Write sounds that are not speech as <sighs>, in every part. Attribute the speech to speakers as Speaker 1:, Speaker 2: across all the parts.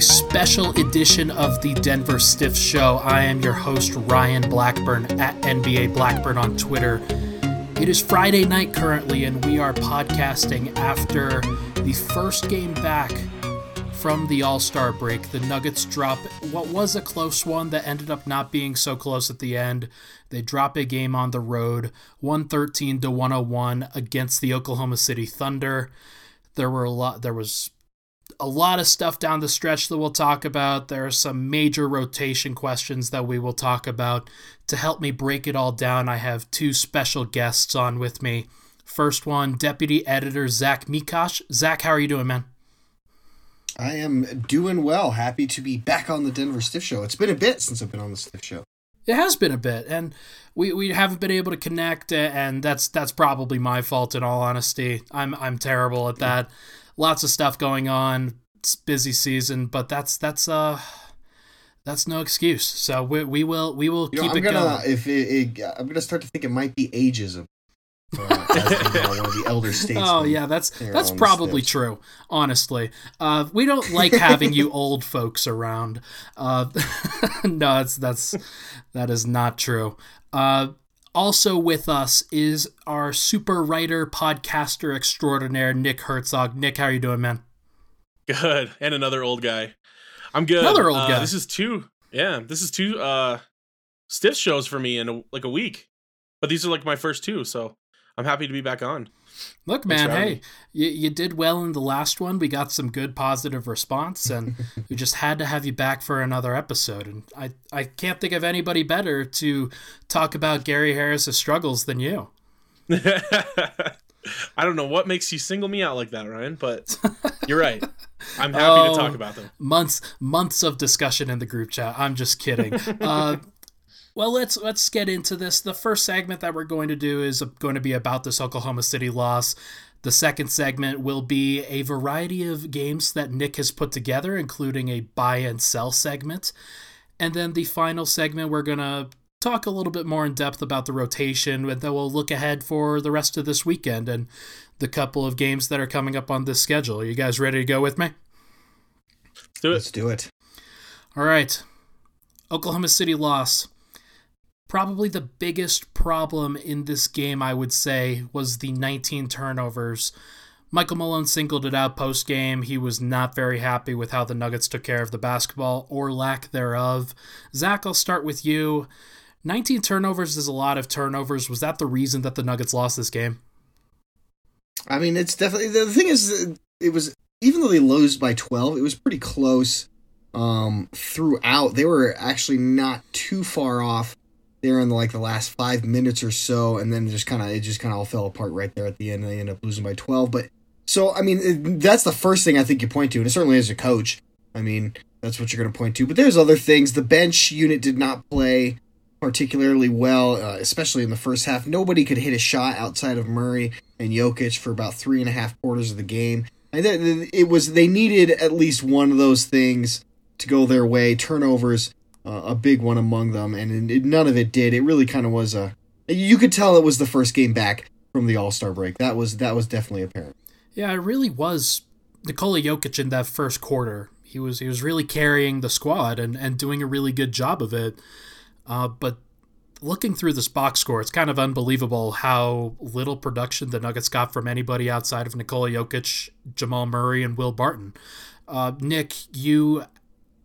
Speaker 1: Special edition of the Denver Stiff Show. I am your host, Ryan Blackburn, at NBA Blackburn on Twitter. It is Friday night currently, and we are podcasting after the first game back from the All Star break. The Nuggets drop what was a close one that ended up not being so close at the end. They drop a game on the road, 113 to 101 against the Oklahoma City Thunder. There were a lot. There was a lot of stuff down the stretch that we'll talk about. There are some major rotation questions that we will talk about. To help me break it all down, I have two special guests on with me. First one, Deputy Editor Zach Mikash. Zach, how are you doing, man?
Speaker 2: I am doing well. Happy to be back on the Denver Stiff Show. It's been a bit since I've been on the Stiff Show.
Speaker 1: It has been a bit, and we, we haven't been able to connect, and that's that's probably my fault. In all honesty, I'm I'm terrible at that. Lots of stuff going on. It's busy season, but that's that's uh that's no excuse. So we, we will we will
Speaker 2: You
Speaker 1: keep
Speaker 2: know, I'm
Speaker 1: it
Speaker 2: gonna
Speaker 1: going.
Speaker 2: if it, it, I'm gonna start to think it might be ageism. <laughs> Uh, one of the elder <laughs> statesmen.
Speaker 1: Oh yeah, that's that's probably true. Honestly, uh, we don't like having you <laughs> old folks around. Uh, no, that's that's that is not true. Uh, also with us is our super writer, podcaster extraordinaire, Nick Herzog. Nick, how are you doing, man?
Speaker 3: Good. And another old guy. I'm good.
Speaker 1: Another old
Speaker 3: Uh,
Speaker 1: guy.
Speaker 3: This is two. Yeah, this is two uh stiff shows for me in a, like a week. But these are like my first two, so I'm happy to be back on.
Speaker 1: Look,
Speaker 3: Thanks
Speaker 1: man, hey, you, you did well in the last one. We got some good positive response, and <laughs> we just had to have you back for another episode. And I, I can't think of anybody better to talk about Gary Harris's struggles than you. <laughs>
Speaker 3: I don't know what makes you single me out like that, Ryan, but <laughs> you're right. I'm happy
Speaker 1: Oh.
Speaker 3: to talk about them.
Speaker 1: months months of discussion in the group chat. I'm just kidding. uh, well, let's let's get into this. The first segment that we're going to do is going to be about this Oklahoma City loss. The second segment will be a variety of games that Nick has put together, including a buy and sell segment. And then the final segment, we're going to talk a little bit more in depth about the rotation, and then we'll look ahead for the rest of this weekend and the couple of games that are coming up on this schedule. Are you guys ready to go with me?
Speaker 3: Let's do it.
Speaker 2: Let's do it.
Speaker 1: All right. Oklahoma City loss. Probably the biggest problem in this game, I would say, was the 19 turnovers. Michael Malone singled it out post game. He was not very happy with how the Nuggets took care of the basketball or lack thereof. Zach, I'll start with you. 19 turnovers is a lot of turnovers. Was that the reason that the Nuggets lost this game?
Speaker 2: I mean, it's definitely the thing is, it was even though they losed by 12, it was pretty close um, throughout. They were actually not too far off there in the, like the last five minutes or so, and then just kind of it just kind of all fell apart right there at the end. And they end up losing by 12. But so I mean, it- that's the first thing I think you point to, and it certainly as a coach, I mean, that's what you're going to point to. But there's other things. The bench unit did not play particularly well, uh, especially in the first half. Nobody could hit a shot outside of Murray and Jokic for about three and a half quarters of the game. And it was they needed at least one of those things to go their way. Turnovers, a big one among them, and it, none of it did. It really kind of was a. You could tell it was the first game back from the All Star break. That was that was definitely apparent.
Speaker 1: Yeah, it really was Nikola Jokic in that first quarter. He was he was really carrying the squad and, and doing a really good job of it. Uh, but looking through this box score, it's kind of unbelievable how little production the Nuggets got from anybody outside of Nikola Jokic, Jamal Murray, and Will Barton. Uh, Nick, you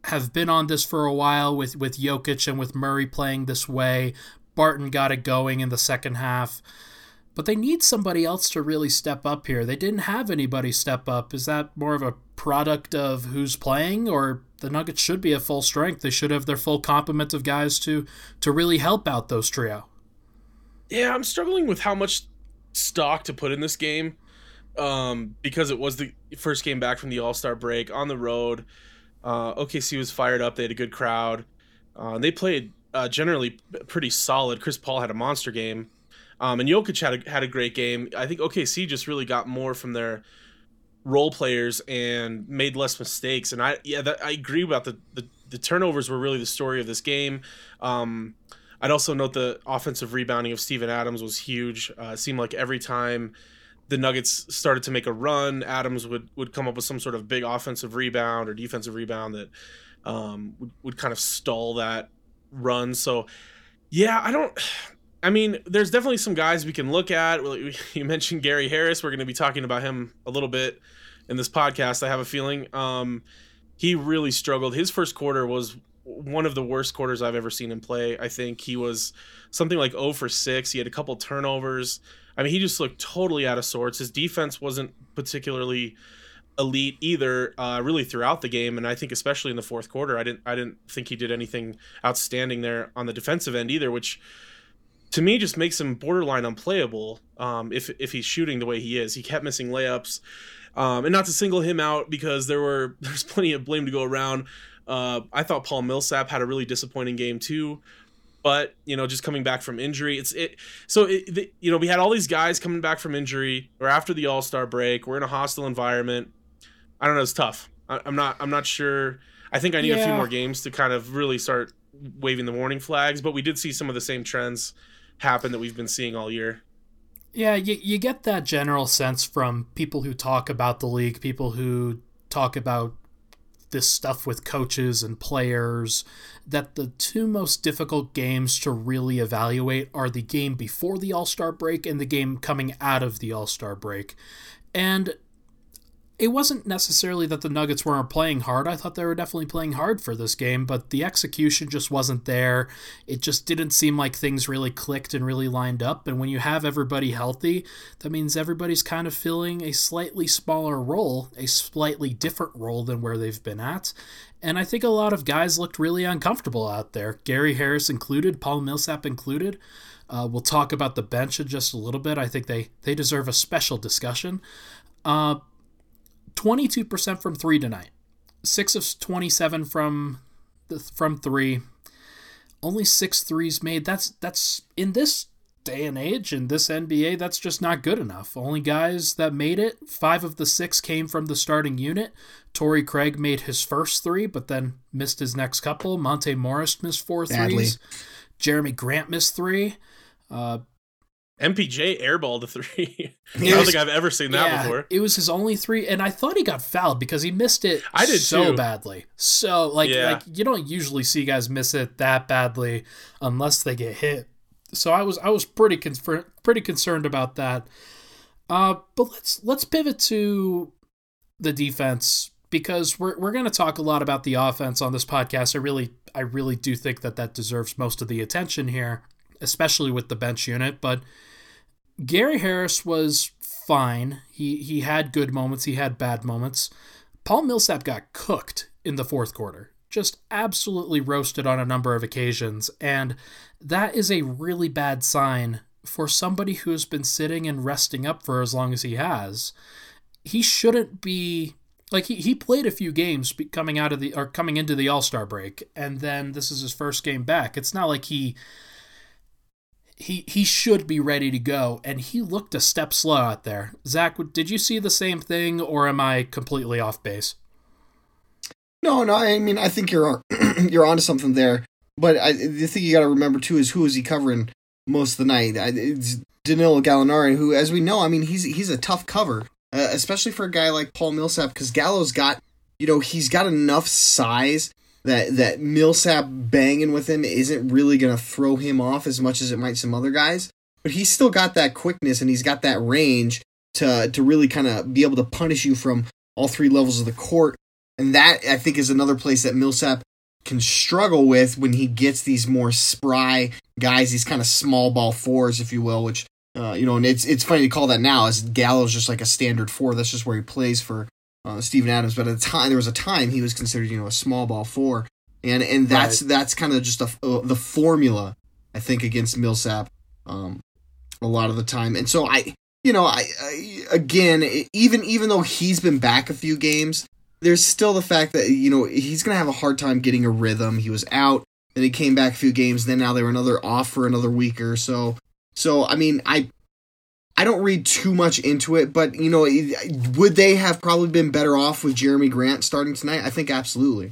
Speaker 1: have been on this for a while with with Jokic and with Murray playing this way. Barton got it going in the second half. But they need somebody else to really step up here. They didn't have anybody step up. Is that more of a product of who's playing, or the Nuggets should be at full strength? They should have their full complement of guys to to really help out those trio.
Speaker 3: Yeah, I'm struggling with how much stock to put in this game. Um, because it was the first game back from the All Star break on the road. Uh, OKC was fired up. They had a good crowd. Uh, they played uh, generally pretty solid. Chris Paul had a monster game, um, and Jokic had a, had a great game. I think OKC just really got more from their role players and made less mistakes. And I yeah, that, I agree about the, the the turnovers were really the story of this game. Um, I'd also note the offensive rebounding of Steven Adams was huge. Uh, it seemed like every time the Nuggets started to make a run, Adams would would come up with some sort of big offensive rebound or defensive rebound that um, would, would kind of stall that run. So, yeah, I don't. <sighs> I mean, there's definitely some guys we can look at. <laughs> You mentioned Gary Harris. We're going to be talking about him a little bit in this podcast. I have a feeling um, he really struggled. His first quarter was one of the worst quarters I've ever seen him play. I think he was something like 0 for 6. He had a couple turnovers. I mean, he just looked totally out of sorts. His defense wasn't particularly elite either uh, really throughout the game and I think especially in the fourth quarter I didn't I didn't think he did anything outstanding there on the defensive end either which to me just makes him borderline unplayable um, if if he's shooting the way he is. He kept missing layups um, and not to single him out because there were <laughs> there's plenty of blame to go around. Uh, I thought Paul Millsap had a really disappointing game too but you know just coming back from injury it's it so it, the, you know we had all these guys coming back from injury or after the all-star break we're in a hostile environment I don't know. It's tough. I, am not. I'm not sure. I think I need yeah. a few more games to kind of really start waving the warning flags. But we did see some of the same trends happen that we've been seeing all year.
Speaker 1: Yeah, you, you get that general sense from people who talk about the league, people who talk about this stuff with coaches and players, that the two most difficult games to really evaluate are the game before the All Star break and the game coming out of the All Star break. And it wasn't necessarily that the Nuggets weren't playing hard. I thought they were definitely playing hard for this game, but the execution just wasn't there. It just didn't seem like things really clicked and really lined up. And when you have everybody healthy, that means everybody's kind of filling a slightly smaller role, a slightly different role than where they've been at. And I think a lot of guys looked really uncomfortable out there, Gary Harris included, Paul Millsap included. Uh, we'll talk about the bench in just a little bit. I think they, they deserve a special discussion. Uh, 22% from three tonight. Six of 27 from the, from three. Only six threes made. That's that's in this day and age in this NBA, that's just not good enough. Only guys that made it, five of the six came from the starting unit. Torrey Craig made his first three, but then missed his next couple. Monte Morris missed four threes. Badly. Jerami Grant missed three. Uh,
Speaker 3: MPJ airballed a three. <laughs> I don't was, think I've ever seen that yeah, before.
Speaker 1: It was his only three, and I thought he got fouled because he missed it. I did so too. badly. So like yeah. like you don't usually see guys miss it that badly unless they get hit. So I was I was pretty con- pretty concerned about that. Uh, but let's let's pivot to the defense because we're we're going to talk a lot about the offense on this podcast. I really I really do think that that deserves most of the attention here especially with the bench unit. But Gary Harris was fine. He he had good moments. He had bad moments. Paul Millsap got cooked in the fourth quarter. Just absolutely roasted on a number of occasions, and that is a really bad sign for somebody who has been sitting and resting up for as long as he has. He shouldn't be like he, he played a few games coming out of the or coming into the All-Star break and then this is his first game back. It's not like he he he should be ready to go, and he looked a step slow out there. Zach, did you see the same thing, or am I completely off base?
Speaker 2: No, no. I mean, I think you're <clears throat> you're onto something there. But I, the thing you got to remember too is who is he covering most of the night? It's Danilo Gallinari, who, as we know, I mean, he's he's a tough cover, uh, especially for a guy like Paul Millsap, because Gallo's got, you know, he's got enough size that that Millsap banging with him isn't really going to throw him off as much as it might some other guys. But he's still got that quickness and he's got that range to to really kind of be able to punish you from all three levels of the court. And that I think is another place that Millsap can struggle with when he gets these more spry guys, these kind of small ball fours, if you will, which uh, you know, and it's it's funny to call that now as Gallo's just like a standard four. That's just where he plays for uh, Steven Adams, but at the time there was a time he was considered you know a small ball four, and and that's right. that's kind of just a, uh, the formula I think against Millsap um, a lot of the time, and so I you know I, I again even even though he's been back a few games, there's still the fact that you know he's gonna have a hard time getting a rhythm. He was out, then he came back a few games, then now they were another off for another week or so. So I mean I I don't read too much into it, but you know, would they have probably been better off with Jerami Grant starting tonight? I think absolutely.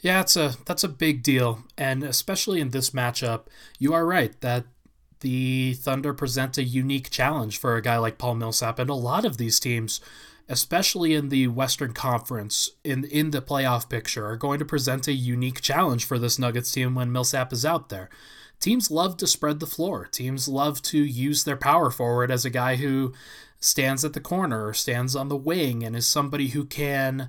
Speaker 1: Yeah, it's a that's a big deal, and especially in this matchup, you are right that the Thunder present a unique challenge for a guy like Paul Millsap and a lot of these teams, especially in the Western Conference in in the playoff picture, are going to present a unique challenge for this Nuggets team when Millsap is out there. Teams love to spread the floor. Teams love to use their power forward as a guy who stands at the corner or stands on the wing and is somebody who can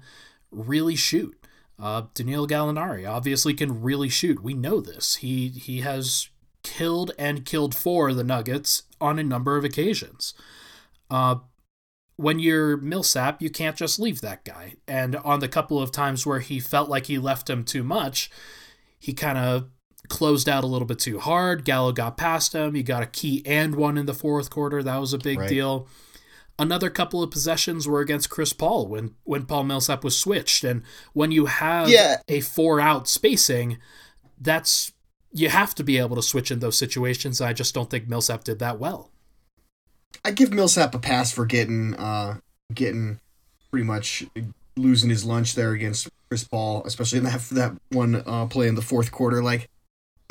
Speaker 1: really shoot. Uh, Danilo Gallinari obviously can really shoot. We know this. He he has killed and killed for the Nuggets on a number of occasions. Uh, when you're Millsap, you can't just leave that guy. And on the couple of times where he felt like he left him too much, he kind of closed out a little bit too hard. Gallo got past him. He got a key and one in the fourth quarter. That was a big right. deal. Another couple of possessions were against Chris Paul when when Paul Millsap was switched, and when you have yeah. a four out spacing, that's you have to be able to switch in those situations. I just don't think Millsap did that well.
Speaker 2: I give Millsap a pass for getting uh getting pretty much losing his lunch there against Chris Paul, especially in that that one uh, play in the fourth quarter. Like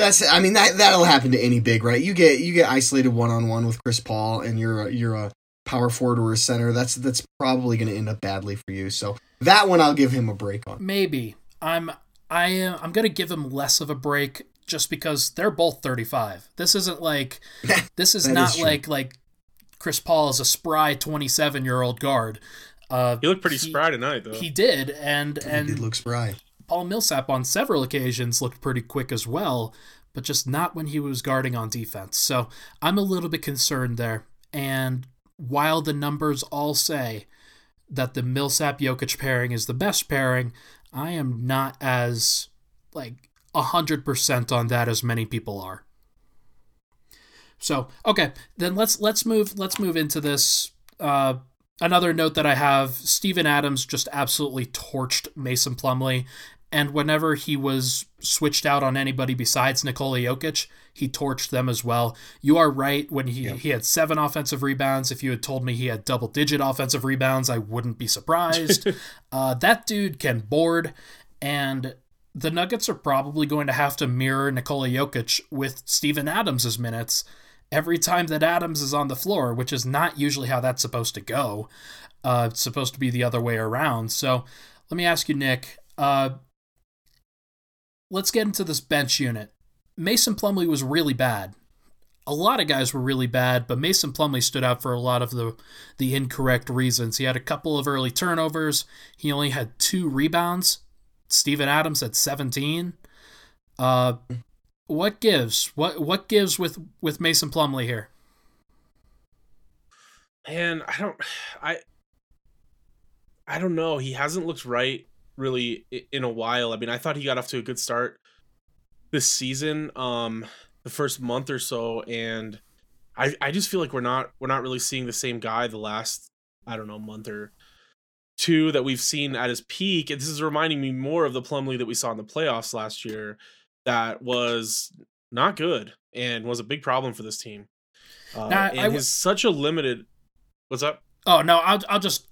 Speaker 2: that's I mean that that'll happen to any big right. You get you get isolated one on one with Chris Paul, and you're a, you're a power forward or a center. That's that's probably going to end up badly for you. So that one I'll give him a break on.
Speaker 1: Maybe I'm I am I'm going to give him less of a break just because they're both 35. This isn't like <laughs> this is not is like like Chris Paul is a spry 27 year old guard.
Speaker 3: Uh, he looked pretty he, spry tonight, though.
Speaker 1: He did, and and
Speaker 2: he did look spry.
Speaker 1: Paul Millsap on several occasions looked pretty quick as well, but just not when he was guarding on defense. So I'm a little bit concerned there. And while the numbers all say that the Millsap Jokic pairing is the best pairing, I am not as like 100% on that as many people are. So, okay, then let's let's move let's move into this uh another note that I have, Steven Adams just absolutely torched Mason Plumlee and whenever he was switched out on anybody besides Nikola Jokic, he torched them as well. You are right. When he, he had seven offensive rebounds, if you had told me he had double digit offensive rebounds, I wouldn't be surprised. <laughs> uh, that dude can board, and the Nuggets are probably going to have to mirror Nikola Jokic with Steven Adams' minutes every time that Adams is on the floor, which is not usually how that's supposed to go. Uh, it's supposed to be the other way around. So let me ask you, Nick. Uh, let's get into this bench unit. Mason Plumlee was really bad. A lot of guys were really bad, but Mason Plumlee stood out for a lot of the the incorrect reasons. He had a couple of early turnovers. He only had two rebounds. Steven Adams had 17. Uh, what gives? What what gives with with Mason Plumlee here?
Speaker 3: Man, I don't <sighs> I I don't know. He hasn't looked right really in a while. I mean, I thought he got off to a good start this season, um, the first month or so, and I I just feel like we're not we're not really seeing the same guy the last I don't know month or two that we've seen at his peak. And this is reminding me more of the Plumlee that we saw in the playoffs last year, that was not good and was a big problem for this team. Uh, now, and I w- such a limited. What's up?
Speaker 1: Oh no, I'll I'll just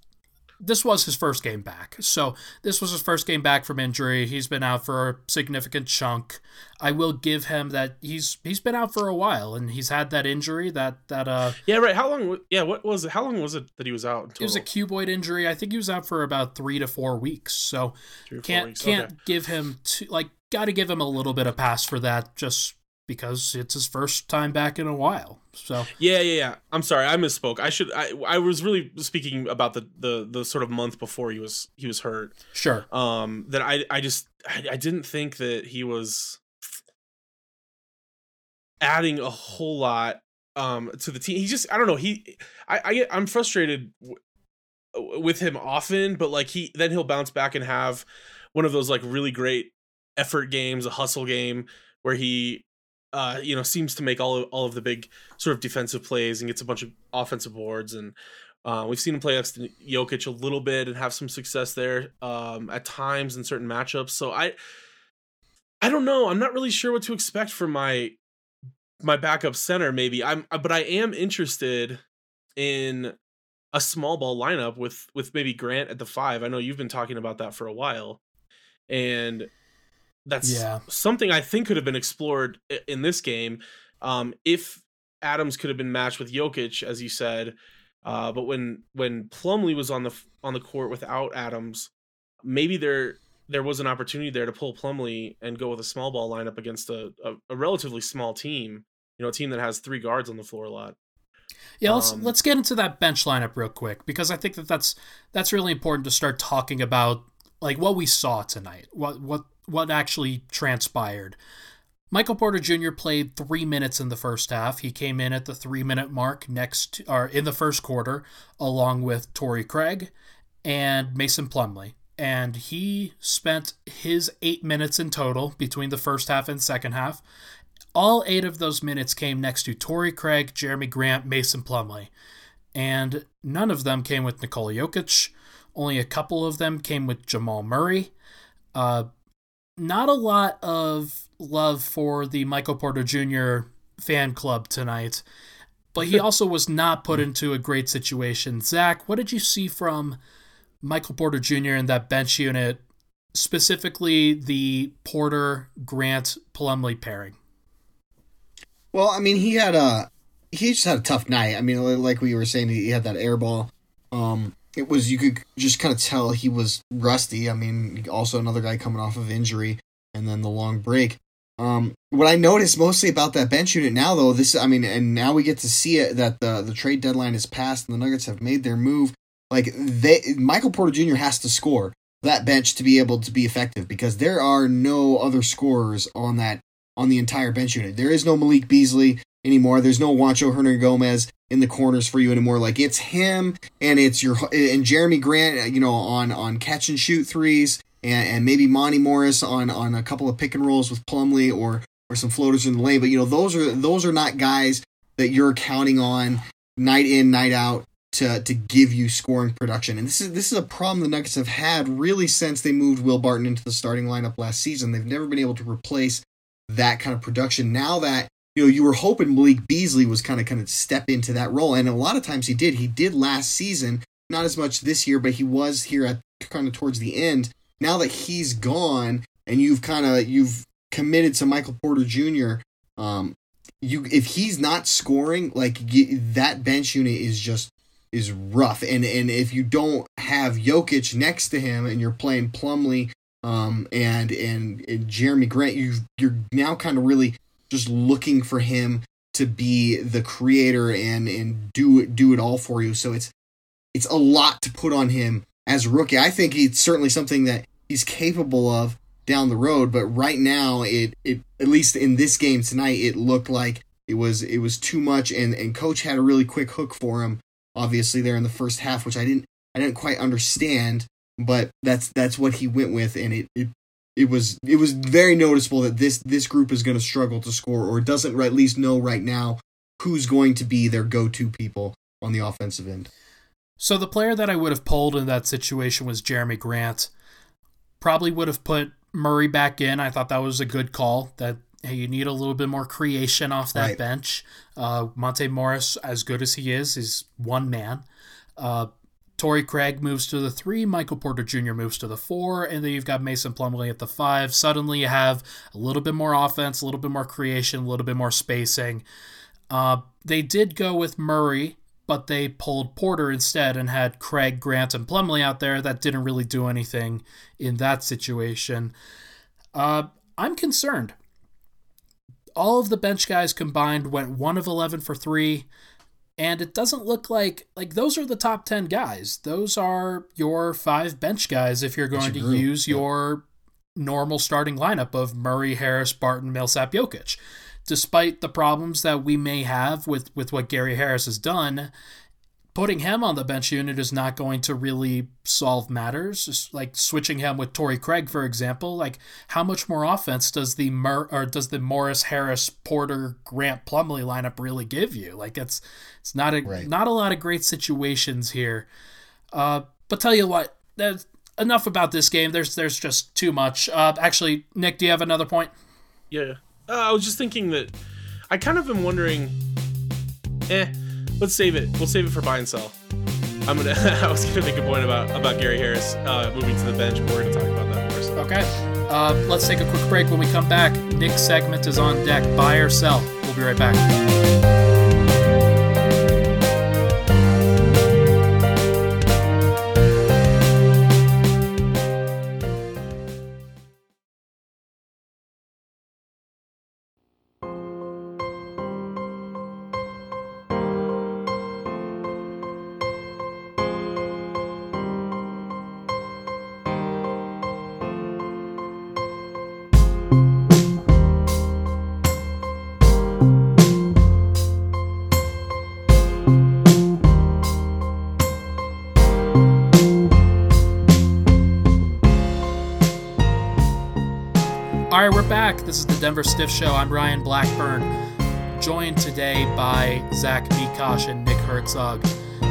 Speaker 1: this was his first game back. So this was his first game back from injury. He's been out for a significant chunk. I will give him that he's he's been out for a while and he's had that injury that that uh
Speaker 3: Yeah, right. How long yeah, what was it? How long was it that he was out?
Speaker 1: It was a cuboid injury. I think he was out for about 3 to 4 weeks. So can't weeks. can't okay. give him too, like got to give him a little bit of pass for that just because it's his first time back in a while. So
Speaker 3: yeah, yeah, yeah. I'm sorry, I misspoke. I should. I I was really speaking about the the the sort of month before he was he was hurt.
Speaker 1: Sure.
Speaker 3: Um. That I I just I, I didn't think that he was adding a whole lot um to the team. He just I don't know. He I I get I'm frustrated w- with him often, but like he then he'll bounce back and have one of those like really great effort games, a hustle game where he uh, you know, seems to make all of, all of the big sort of defensive plays and gets a bunch of offensive boards. And uh, we've seen him play against Jokic a little bit and have some success there um, at times in certain matchups. So I, I don't know. I'm not really sure what to expect from my my backup center. Maybe I'm, but I am interested in a small ball lineup with with maybe Grant at the five. I know you've been talking about that for a while, and that's yeah. something I think could have been explored in this game. Um, if Adams could have been matched with Jokic, as you said. Uh, but when when Plumlee was on the on the court without Adams, maybe there there was an opportunity there to pull Plumlee and go with a small ball lineup against a, a, a relatively small team. You know, a team that has three guards on the floor a lot.
Speaker 1: Yeah, let's um, let's get into that bench lineup real quick because I think that that's that's really important to start talking about like what we saw tonight, what what what actually transpired. Michael Porter Jr. played three minutes in the first half. He came in at the three minute mark next, or in the first quarter, along with Torrey Craig and Mason Plumlee. And he spent his eight minutes in total between the first half and second half. All eight of those minutes came next to Torrey Craig, Jerami Grant, Mason Plumlee. And none of them came with Nikola Jokic. Only a couple of them came with Jamal Murray. Uh, not a lot of love for the Michael Porter Jr. fan club tonight, but he <laughs> also was not put into a great situation. Zach, what did you see from Michael Porter Jr. in that bench unit, specifically the Porter Grant Plumlee pairing?
Speaker 2: Well, I mean, he had a he just had a tough night. I mean, like we were saying, he had that air ball. Um, it was you could just kind of tell he was rusty. I mean, also another guy coming off of injury and then the long break. Um, what I noticed mostly about that bench unit now, though, this I mean, and now we get to see it that the the trade deadline is passed and the Nuggets have made their move. Like they, Michael Porter Jr. has to score that bench to be able to be effective because there are no other scorers on that on the entire bench unit. There is no Malik Beasley anymore. There's no Juancho Hernangomez in the corners for you anymore. Like it's him and it's your and Jerami Grant, you know, on on catch and shoot threes, and, and maybe Monte Morris on on a couple of pick and rolls with Plumlee or or some floaters in the lane. But you know, those are those are not guys that you're counting on night in night out to to give you scoring production. And this is this is a problem the Nuggets have had really since they moved Will Barton into the starting lineup last season. They've never been able to replace that kind of production. Now that you know, you were hoping Malik Beasley was kind of kind of step into that role, and a lot of times he did. He did last season, not as much this year, but he was here at kind of towards the end. Now that he's gone, and you've kind of you've committed to Michael Porter Jr. Um, you if he's not scoring, like that bench unit is just is rough, and and if you don't have Jokic next to him, and you're playing Plumlee, um, and and, and Jerami Grant, you you're now kind of really just looking for him to be the creator and and do do it all for you. So it's it's a lot to put on him as a rookie. I think it's certainly something that he's capable of down the road, but right now it it at least in this game tonight it looked like it was it was too much and and coach had a really quick hook for him obviously there in the first half which I didn't I didn't quite understand, but that's that's what he went with and it, it it was it was very noticeable that this this group is going to struggle to score or doesn't at least know right now who's going to be their go-to people on the offensive end.
Speaker 1: So the player that I would have pulled in that situation was Jerami Grant. Probably would have put Murray back in. I thought that was a good call. That hey, you need a little bit more creation off that right. bench. Uh, Monte Morris, as good as he is, is one man. Uh, Torrey Craig moves to the three, Michael Porter Jr. moves to the four, and then you've got Mason Plumlee at the five. Suddenly you have a little bit more offense, a little bit more creation, a little bit more spacing. Uh, they did go with Murray, but they pulled Porter instead and had Craig, Grant, and Plumlee out there. That didn't really do anything in that situation. Uh, I'm concerned. All of the bench guys combined went 1 of 11 for 3 and it doesn't look like like those are the top 10 guys those are your five bench guys if you're going to use yeah. your normal starting lineup of murray harris barton millsap jokic despite the problems that we may have with with what gary harris has done putting him on the bench unit is not going to really solve matters. Just like switching him with Torrey Craig, for example, like how much more offense does the Mur- or does the Morris, Harris, Porter, Grant, Plumlee lineup really give you? Like it's it's not a right. not a lot of great situations here. Uh, but tell you what, there's enough about this game. There's there's just too much. Uh, actually, Nick, do you have another point?
Speaker 3: Yeah, uh, I was just thinking that I kind of am wondering. Eh let's save it. We'll save it for buy and sell. I'm gonna. <laughs> I was gonna make a point about about Gary Harris uh, moving to the bench. But we're gonna talk about that first.
Speaker 1: Okay. Uh, let's take a quick break. When we come back, Nick's segment is on deck. Buy or sell. We'll be right back. Denver Stiff Show. I'm Ryan Blackburn, joined today by Zach Mikash and Nick Herzog.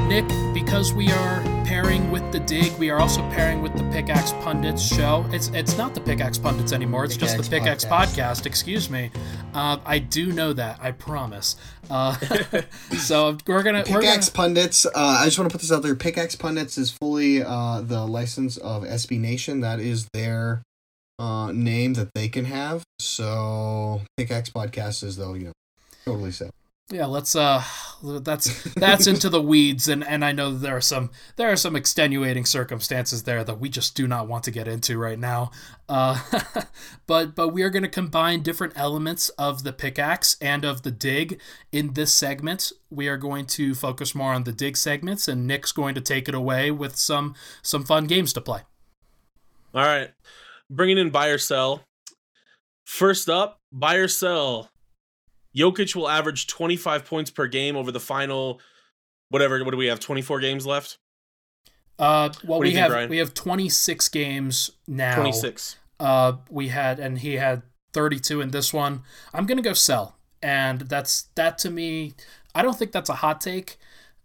Speaker 1: Nick, because we are pairing with the Dig, we are also pairing with the Pickaxe Pundits show. It's it's not the Pickaxe Pundits anymore. It's
Speaker 2: Pickaxe
Speaker 1: just the Pickaxe
Speaker 2: Podcast.
Speaker 1: podcast. Excuse me. Uh, I do know that. I promise. Uh, <laughs> so we're gonna we're gonna
Speaker 2: Pickaxe Pundits. Uh, I just want to put this out there. Pickaxe Pundits is fully uh, the license of SB Nation. That is their uh, name that they can have. So Pickaxe Podcast is though you know totally set.
Speaker 1: Yeah, let's uh that's that's into the weeds and and I know there are some there are some extenuating circumstances there that we just do not want to get into right now. Uh <laughs> but but we are going to combine different elements of the pickaxe and of the dig in this segment. We are going to focus more on the dig segments and Nick's going to take it away with some some fun games to play.
Speaker 3: All right. Bringing in buy or sell. First up, buy or sell. Jokic will average 25 points per game over the final whatever what do we have 24 games left?
Speaker 1: Uh well we
Speaker 3: think,
Speaker 1: have we have 26 games now.
Speaker 3: 26.
Speaker 1: Uh, we had and he had 32 in this one. I'm gonna go sell, and that's that to me. I don't think that's a hot take.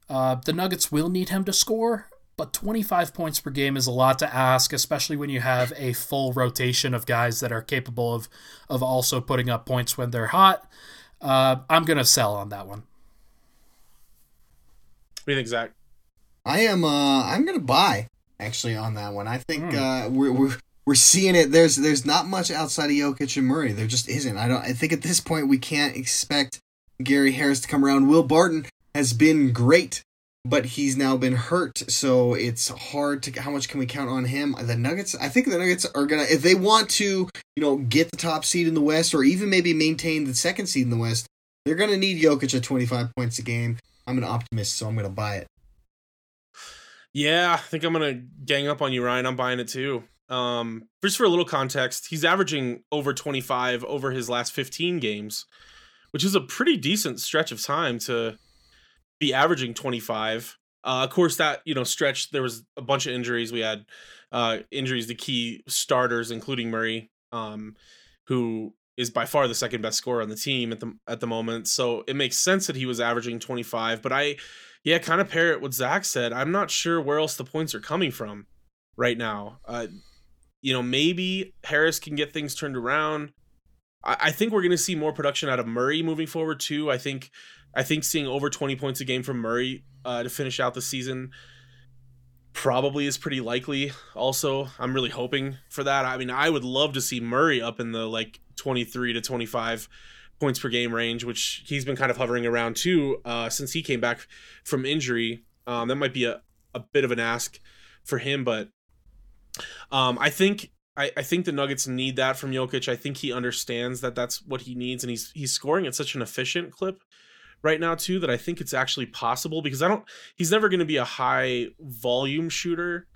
Speaker 1: Uh, the Nuggets will need him to score, but 25 points per game is a lot to ask, especially when you have a full rotation of guys that are capable of of also putting up points when they're hot. Uh, I'm gonna sell on that one.
Speaker 3: What do you think, Zach?
Speaker 2: I am. Uh, I'm gonna buy actually on that one. I think
Speaker 1: Hmm.
Speaker 2: uh, we're we're we're seeing it. There's there's not much outside of Jokic and Murray. There just isn't. I don't. I think at this point we can't expect Gary Harris to come around. Will Barton has been great, but he's now been hurt, so it's hard to. How much can we count on him? The Nuggets. I think the Nuggets are gonna if they want to, you know, get the top seed in the West or even maybe maintain the second seed in the West. They're gonna need Jokic at 25 points a game. I'm an optimist, so I'm gonna buy it.
Speaker 3: Yeah, I think I'm gonna gang up on you, Ryan. I'm buying it too. Um, just for a little context, he's averaging over 25 over his last 15 games, which is a pretty decent stretch of time to be averaging 25. Uh, of course, that you know stretch there was a bunch of injuries. We had uh, injuries to key starters, including Murray, um, who is by far the second best scorer on the team at the at the moment. So it makes sense that he was averaging 25. But I, yeah, kind of pair it what Zach said. I'm not sure where else the points are coming from right now. Uh, you know, maybe Harris can get things turned around. I, I think we're going to see more production out of Murray moving forward too. I think, I think seeing over 20 points a game from Murray uh, to finish out the season probably is pretty likely. Also, I'm really hoping for that. I mean, I would love to see Murray up in the like 23 to 25 points per game range, which he's been kind of hovering around too uh, since he came back from injury. Um, that might be a, a bit of an ask for him, but um, I think I, I think the Nuggets need that from Jokic. I think he understands that that's what he needs, and he's he's scoring at such an efficient clip right now too that I think it's actually possible because I don't he's never going to be a high volume shooter.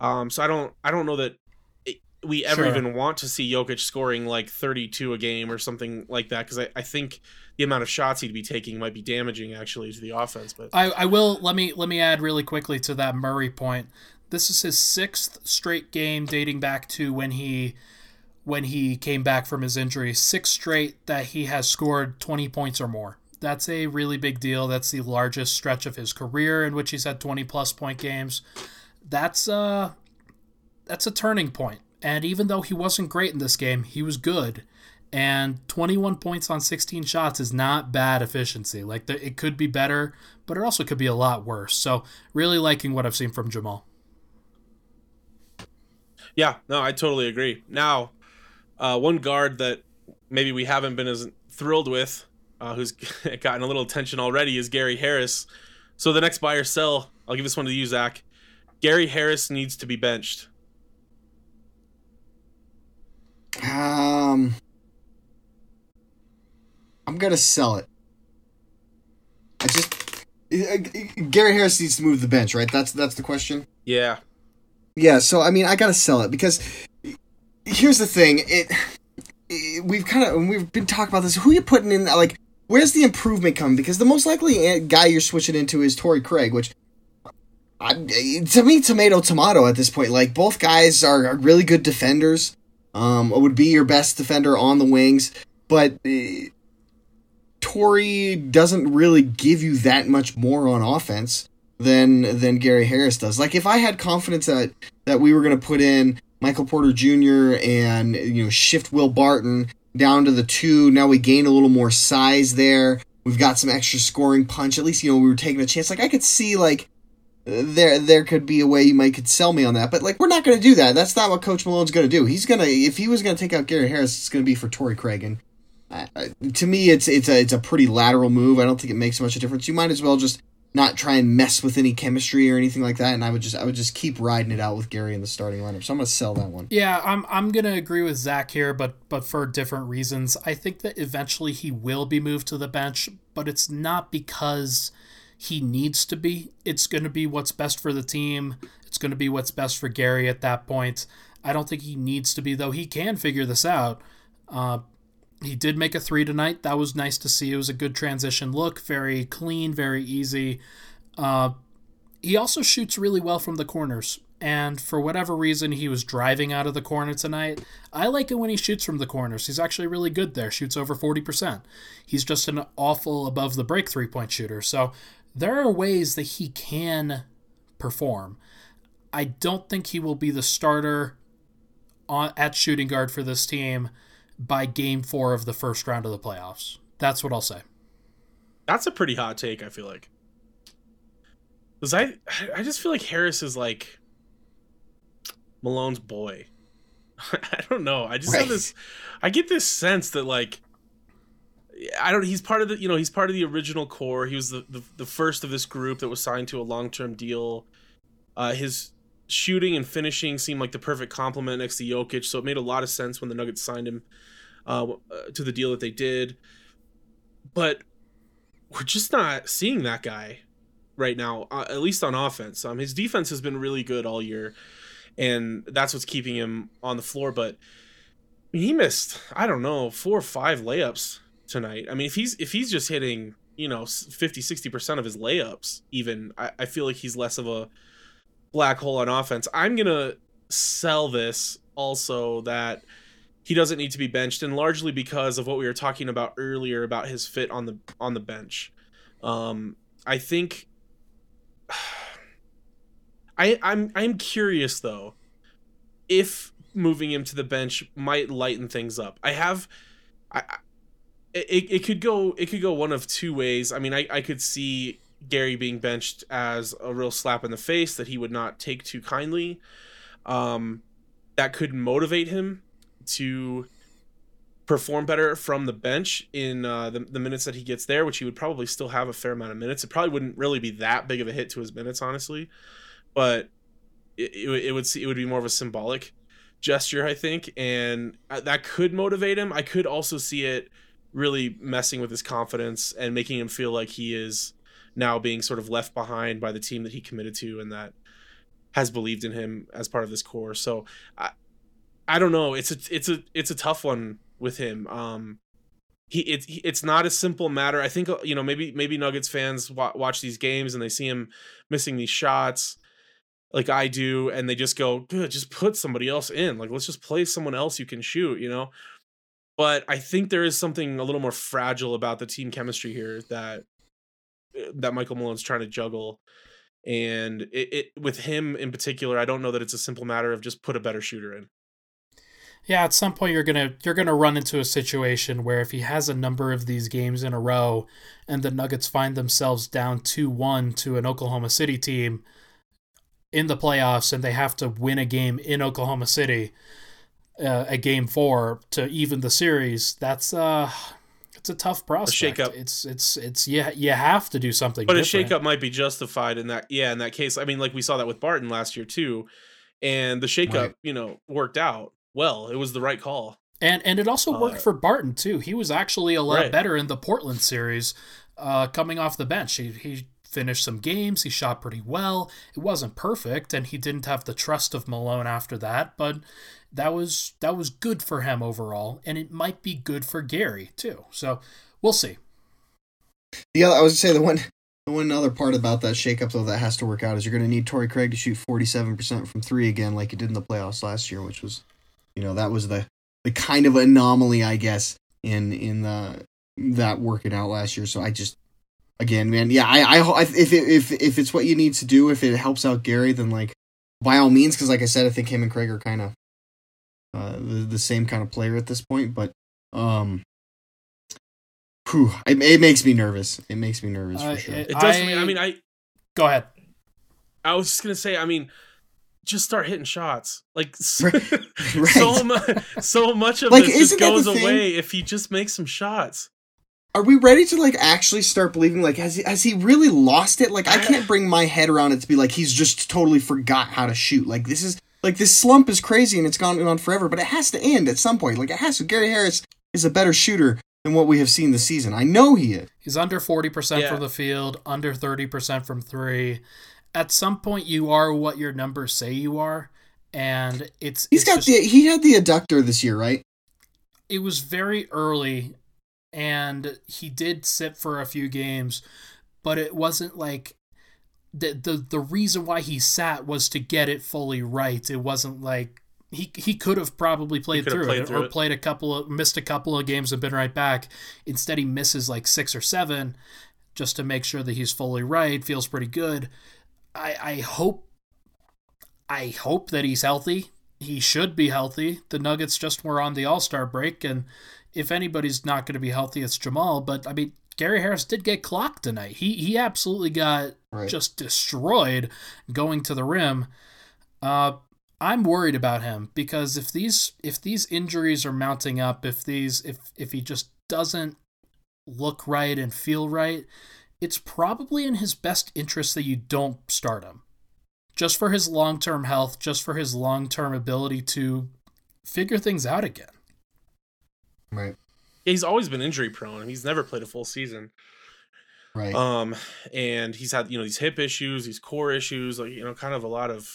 Speaker 3: Um, so I don't I don't know that it, we ever
Speaker 1: Sure.
Speaker 3: even want to see Jokic scoring like 32 a game or something like that because I, I think the amount of shots he'd be taking might be damaging actually to the offense. But
Speaker 1: I, I will let me let me add really quickly to that Murray point. This is his sixth straight game dating back to when he when he came back from his injury. Six straight that he has scored twenty points or more. That's a really big deal. That's the largest stretch of his career in which he's had twenty plus point games. That's uh that's a turning point. And even though he wasn't great in this game, he was good. And 21 points on 16 shots is not bad efficiency. Like the, it could be better, but it also could be a lot worse. So really liking what I've seen from Jamal.
Speaker 3: Yeah, no, I totally agree. Now, uh, one guard that maybe we haven't been as thrilled with, uh, who's <laughs> gotten a little attention already, is Gary Harris. So the next buy or sell, I'll give this one to you, Zach. Gary Harris needs to be benched.
Speaker 2: Um, I'm gonna sell it. I just Gary Harris needs to move the bench, right? That's that's the question.
Speaker 3: Yeah,
Speaker 2: Yeah, so I mean, I gotta sell it because here's the thing: it, it we've kind of we've been talking about this. Who you putting in? Like, where's the improvement coming? Because the most likely guy you're switching into is Torrey Craig, which. I, to me, tomato tomato at this point. Like both guys are, are really good defenders. um, would be your best defender on the wings, but uh, Torrey doesn't really give you that much more on offense than than Gary Harris does. Like if I had confidence that that we were going to put in Michael Porter Jr. and you know shift Will Barton down to the two, now we gain a little more size there. We've got some extra scoring punch. At least you know we were taking a chance. Like I could see like there there could be a way you might could sell me on that, but like we're not going to do that. That's not what Coach Malone's going to do. He's gonna if he was going to take out Gary Harris, it's going to be for Torrey Craig, and uh, to me, it's it's a it's a pretty lateral move. I don't think it makes much a difference. You might as well just not try and mess with any chemistry or anything like that. And I would just I would just keep riding it out with Gary in the starting lineup. So I'm gonna sell that one.
Speaker 1: Yeah, I'm I'm gonna agree with Zach here, but but for different reasons. I think that eventually he will be moved to the bench, but it's not because he needs to be. It's gonna be what's best for the team. It's gonna be what's best for Gary at that point. I don't think he needs to be though. He can figure this out. Uh, he did make a three tonight. That was nice to see. It was a good transition look, very clean, very easy. Uh, he also shoots really well from the corners. And for whatever reason, he was driving out of the corner tonight. I like it when he shoots from the corners. He's actually really good there, shoots over 40%. He's just an awful above the break three point shooter. So there are ways that he can perform. I don't think he will be the starter at shooting guard for this team by game four of the first round of the playoffs. That's what I'll say.
Speaker 3: That's a pretty hot take, I feel like. Because I, I just feel like Harris is like Malone's boy. <laughs> I don't know. I just right. have this. I get this sense that like, I don't. He's part of the. You know, he's part of the original core. He was the the, the first of this group that was signed to a long term deal. Uh, his shooting and finishing seemed like the perfect complement next to Jokic, so it made a lot of sense when the Nuggets signed him uh, to the deal that they did. But we're just not seeing that guy right now, uh, at least on offense. Um, his defense has been really good all year, and that's what's keeping him on the floor. But he missed, I don't know, four or five layups tonight. I mean, if he's if he's just hitting, you know, 50, 60% of his layups, even, I, I feel like he's less of a black hole on offense. I'm going to sell this also that he doesn't need to be benched and largely because of what we were talking about earlier about his fit on the on the bench. Um, I think <sighs> I I'm I'm curious though if moving him to the bench might lighten things up. I have I it, it could go it could go one of two ways. I mean, I, I could see Gary being benched as a real slap in the face that he would not take too kindly. Um, that could motivate him to perform better from the bench in uh, the, the minutes that he gets there, which he would probably still have a fair amount of minutes. It probably wouldn't really be that big of a hit to his minutes, honestly, but it, it, it would it would be more of a symbolic gesture, I think, and uh, that could motivate him. I could also see it really messing with his confidence and making him feel like he is now being sort of left behind by the team that he committed to and that has believed in him as part of this core. So I, I don't know. It's a it's a it's a tough one with him. Um, he it's it's not a simple matter. I think you know maybe maybe Nuggets fans wa- watch these games and they see him missing these shots like I do, and they just go, just put somebody else in. Like let's just play someone else you can shoot. You know. But I think there is something a little more fragile about the team chemistry here that that Michael Malone's trying to juggle. And it, it with him in particular, I don't know that it's a simple matter of just put a better shooter in.
Speaker 1: Yeah, at some point you're gonna you're gonna run into a situation where if he has a number of these games in a row, and the Nuggets find themselves down two one to an Oklahoma City team in the playoffs, and they have to win a game in Oklahoma City, uh, a game four to even the series. That's uh it's a tough prospect. A shakeup. It's it's it's yeah. You, you have to do something.
Speaker 3: But
Speaker 1: different.
Speaker 3: a shakeup might be justified in that. Yeah, in that case. I mean, like we saw that with Barton last year too, and the shakeup, right. you know, worked out well. It was the right call.
Speaker 1: And and it also worked uh, for Barton too. He was actually a lot right. better in the Portland series, uh, coming off the bench. He he finished some games. He shot pretty well. It wasn't perfect, and he didn't have the trust of Malone after that. But that was that was good for him overall, and it might be good for Gary too. So we'll see.
Speaker 2: Yeah, I was gonna say the one the one other part about that shakeup though that has to work out is you're gonna need Torrey Craig to shoot forty seven percent from three again, like he did in the playoffs last year, which was you know that was the the kind of anomaly, I guess, in in the that working out last year. So I just again, man, yeah, I, I if if if it's what you need to do, if it helps out Gary, then like by all means, because like I said, I think him and Craig are kind of uh, the the same kind of player at this point. But um, whew, it, it makes me nervous. It makes me nervous
Speaker 1: Uh,
Speaker 2: for sure.
Speaker 1: it-
Speaker 3: It does. for
Speaker 1: I-
Speaker 3: me. I mean, I
Speaker 1: Go ahead.
Speaker 3: I was just gonna say. I mean, just start hitting shots. Like s- <laughs>
Speaker 2: Right. <laughs>
Speaker 3: so much, so much of
Speaker 2: Like,
Speaker 3: this just goes away if he just makes some shots.
Speaker 2: Are we ready to like actually start believing like has he has he really lost it? Like I can't bring my head around it to be like he's just totally forgot how to shoot. Like this is like this slump is crazy and it's gone on forever, but it has to end at some point. Like it has to. Gary Harris is a better shooter than what we have seen this season. I know he is.
Speaker 1: He's under 40%
Speaker 3: Yeah.
Speaker 1: from the field, under 30% from three. At some point, you are what your numbers say you are. And it's
Speaker 2: He's
Speaker 1: it's
Speaker 2: got
Speaker 1: just-
Speaker 2: the he had the adductor this year, right?
Speaker 1: it was very early and he did sit for a few games but it wasn't like the the, the reason why he sat was to get it fully right it wasn't like he he could have probably played through
Speaker 3: played
Speaker 1: it
Speaker 3: through
Speaker 1: or
Speaker 3: it.
Speaker 1: played a couple of missed a couple of games and been right back instead he misses like six or seven just to make sure that he's fully right feels pretty good i i hope i hope that he's healthy he should be healthy. The Nuggets just were on the All Star break, and if anybody's not going to be healthy, it's Jamal. But I mean, Gary Harris did get clocked tonight. He he absolutely got
Speaker 2: Right.
Speaker 1: just destroyed going to the rim. Uh, I'm worried about him because if these if these injuries are mounting up, if these if if he just doesn't look right and feel right, it's probably in his best interest that you don't start him just for his long term health, just for his long term ability to figure things out again.
Speaker 2: Right.
Speaker 3: Yeah, he's always been injury prone. He's never played a full season.
Speaker 2: Right.
Speaker 3: Um, and he's had you know these hip issues, these core issues, like you know, kind of a lot of,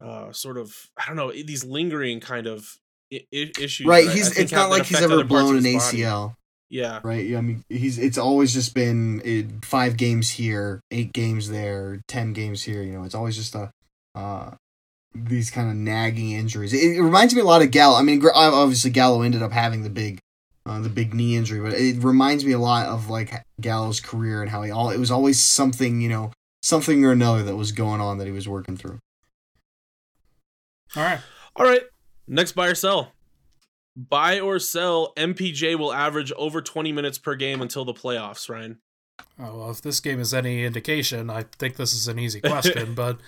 Speaker 3: uh, sort of I don't know these lingering kind of I- issues.
Speaker 2: right.
Speaker 3: that I- I
Speaker 2: He's it's not like he's ever blown an
Speaker 3: his body.
Speaker 2: ACL.
Speaker 3: Yeah,
Speaker 2: Right. I mean, he's it's always just been uh, five games here, eight games there, ten games here. You know, it's always just a uh, these kind of nagging injuries. It, it reminds me a lot of Gallo. I mean, obviously Gallo ended up having the big uh, the big knee injury, but it reminds me a lot of like Gallo's career and how he all it was always something you know something or another that was going on that he was working through.
Speaker 1: All right.
Speaker 3: All right. Next buy or sell. Buy or sell, MPJ will average over 20 minutes per game until the playoffs, Ryan.
Speaker 1: Oh, well, if this game is any indication, I think this is an easy <laughs> question, but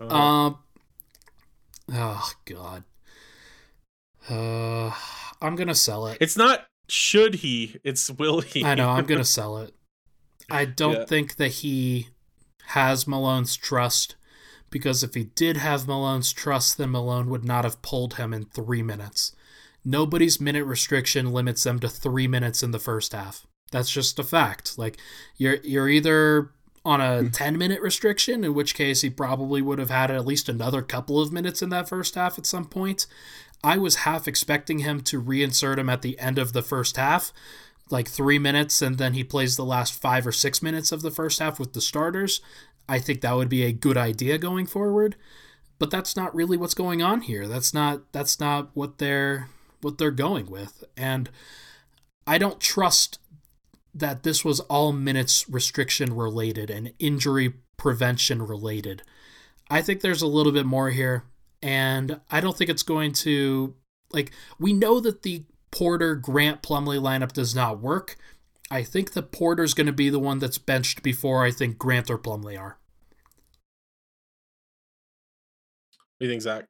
Speaker 3: Uh,
Speaker 1: um Oh god. Uh I'm going to sell it.
Speaker 3: it's not should he, it's will he.
Speaker 1: I know, I'm going <laughs> to sell it. I don't
Speaker 3: Yeah.
Speaker 1: think that he has Malone's trust because if he did have Malone's trust, then Malone would not have pulled him in three minutes. Nobody's minute restriction limits them to three minutes in the first half. That's just a fact. Like you're you're either on a hmm. 10 minute restriction, in which case he probably would have had at least another couple of minutes in that first half at some point. I was half expecting him to reinsert him at the end of the first half, like three minutes, and then he plays the last five or six minutes of the first half with the starters. I think that would be a good idea going forward. But that's not really what's going on here. That's not that's not what they're what they're going with. And I don't trust that this was all minutes restriction related and injury prevention related. I think there's a little bit more here, and I don't think it's going to like we know that the Porter Grant Plumlee lineup does not work. I think the Porter's going to be the one that's benched before I think Grant or Plumlee are.
Speaker 3: What do you think, Zach?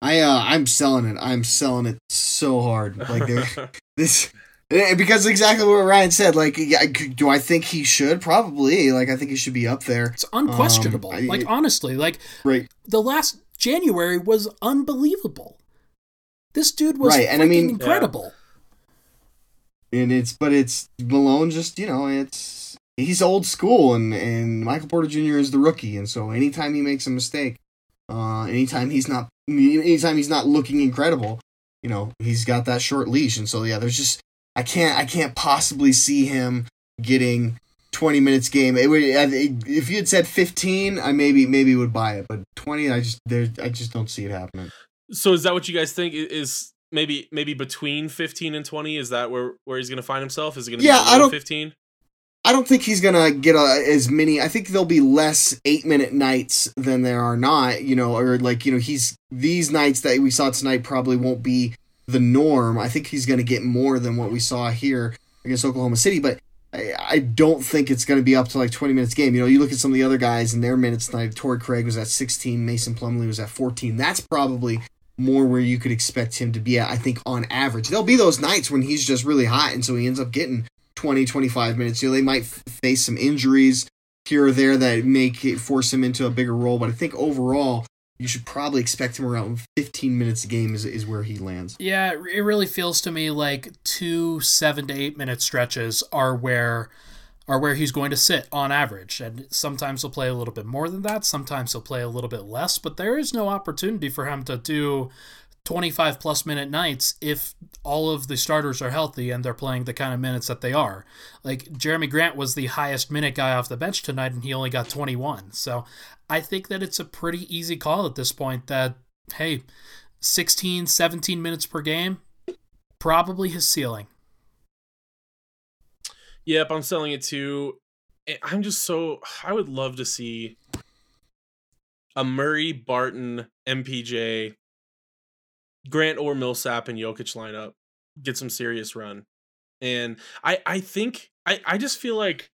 Speaker 2: I uh, I'm selling it. I'm selling it so hard. Like <laughs> <laughs> this eh, because exactly what Ryan said. Like, yeah, do I think he should? Probably. Like, I think he should be up there.
Speaker 1: It's unquestionable.
Speaker 2: Um, I-
Speaker 1: like honestly, like
Speaker 2: Right.
Speaker 1: the last January was unbelievable. This dude was
Speaker 2: Right, and I mean-
Speaker 1: incredible.
Speaker 2: and it's but it's Malone. Just you know, it's he's old school, and and Michael Porter Jr. is the rookie, and so anytime he makes a mistake, uh, anytime he's not, anytime he's not looking incredible, you know, he's got that short leash, and so yeah, there's just I can't I can't possibly see him getting. 20 minutes game. It would if you had said 15, I maybe maybe would buy it, but 20 I just there I just don't see it happening.
Speaker 3: So is that what you guys think is maybe maybe between 15 and 20 is that where where he's going to find himself is it going to
Speaker 2: Yeah,
Speaker 3: be
Speaker 2: I don't-
Speaker 3: 15
Speaker 2: I don't think he's gonna get a, as many. I think there'll be less eight minute nights than there are not. You know, or like you know, he's these nights that we saw tonight probably won't be the norm. I think he's gonna get more than what we saw here against Oklahoma City, but. I, don't think it's going to be up to like 20 minutes game. You know, you look at some of the other guys and their minutes tonight. Torrey Craig was at 16. Mason Plumlee was at 14. That's probably more where you could expect him to be at, I think, on average. There'll be those nights when he's just really hot, and so he ends up getting 20, 25 minutes. You know, they might f- face some injuries here or there that make it force him into a bigger role, but I think overall, you should probably expect him around 15 minutes a game is, is where he lands.
Speaker 1: Yeah, it really feels to me like two seven to eight minute stretches are where are where he's going to sit on average. And sometimes he'll play a little bit more than that, sometimes he'll play a little bit less, but there is no opportunity for him to do 25 plus minute nights if all of the starters are healthy and they're playing the kind of minutes that they are. Like Jerami Grant was the highest minute guy off the bench tonight and he only got 21. So I think that it's a pretty easy call at this point that, hey, 16, 17 minutes per game, probably his ceiling.
Speaker 3: Yep, I'm selling it too. I'm just so I would love to see a Murray, Barton, MPJ, Grant or Millsap and Jokic lineup get some serious run. And I I think I I just feel like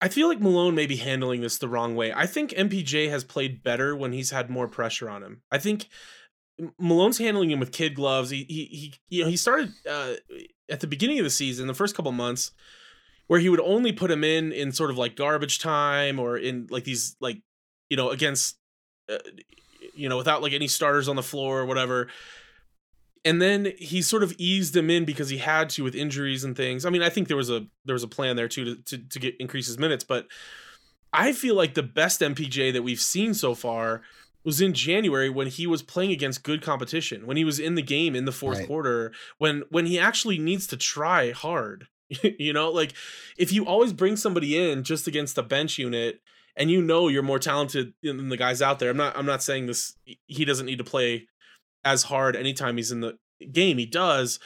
Speaker 3: I feel like Malone may be handling this the wrong way. I think MPJ has played better when he's had more pressure on him. I think Malone's handling him with kid gloves. He he, he you know he started uh, at the beginning of the season, the first couple months, where he would only put him in in sort of like garbage time or in like these like you know against uh, you know without like any starters on the floor or whatever. And then he sort of eased him in because he had to with injuries and things. I mean, I think there was a there was a plan there too to to, to get increase his minutes, but I feel like the best MPJ that we've seen so far was in January when he was playing against good competition, when he was in the game in the fourth
Speaker 2: Right.
Speaker 3: quarter, when when he actually needs to try hard. <laughs> you know, like if you always bring somebody in just against the bench unit and you know you're more talented than the guys out there. I'm not I'm not saying this he doesn't need to play as hard anytime he's in the game. He does.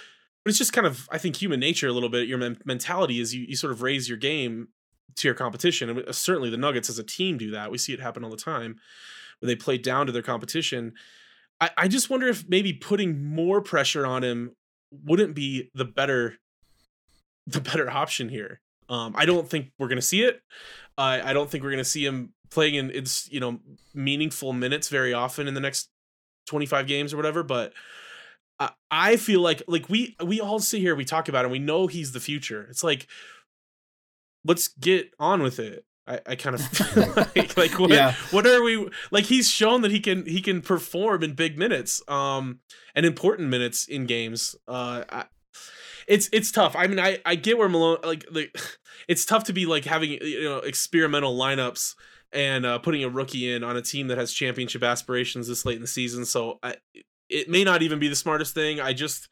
Speaker 3: But it's just kind of I think human nature a little bit. Your men- mentality is you you sort of raise your game to your competition. And uh, certainly the Nuggets as a team do that. We see it happen all the time where they play down to their competition. I, I just wonder if maybe putting more pressure on him wouldn't be the better the better option here. Um, I don't think we're gonna see it. I I don't think we're gonna see him playing in it's you know meaningful minutes very often in the next 25 games or whatever. But I, I feel like like we we all sit here we talk about it. and We know he's the future. It's like let's get on with it. I, I kind of <laughs> feel like like what
Speaker 1: Yeah.
Speaker 3: what are we like he's shown that he can he can perform in big minutes um and important minutes in games uh I, it's it's tough i mean i i get where malone like like <laughs> it's tough to be like having you know experimental lineups and uh putting a rookie in on a team that has championship aspirations this late in the season so I, it may not even be the smartest thing i just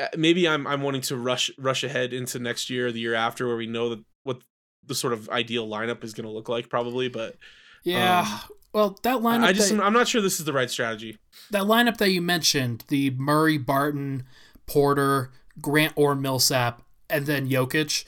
Speaker 3: uh, maybe i'm i'm wanting to rush rush ahead into next year or the year after where we know that what the sort of ideal lineup is going to look like probably but
Speaker 1: Yeah.
Speaker 3: Um,
Speaker 1: well, that lineup
Speaker 3: I just
Speaker 1: that,
Speaker 3: I'm not sure this is the right strategy.
Speaker 1: that lineup that you mentioned, the Murray, Barton, Porter, Grant or Millsap, and then Jokic,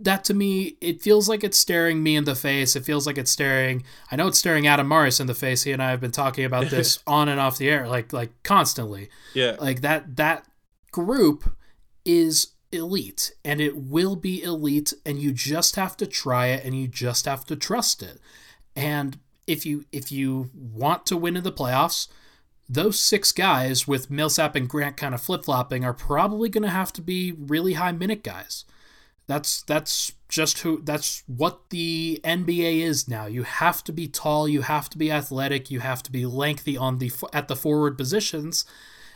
Speaker 1: that to me, it feels like it's staring me in the face. It feels like it's staring I know it's staring Adam Morris in the face. He and I have been talking about <laughs> this on and off the air, like like constantly.
Speaker 3: Yeah.
Speaker 1: Like that that group is elite and it will be elite and you just have to try it and you just have to trust it. And if you if you want to win in the playoffs, those six guys with Millsap and Grant kind of flip-flopping are probably going to have to be really high minute guys. That's that's just who that's what the NBA is now. You have to be tall, you have to be athletic, you have to be lengthy on the at the forward positions,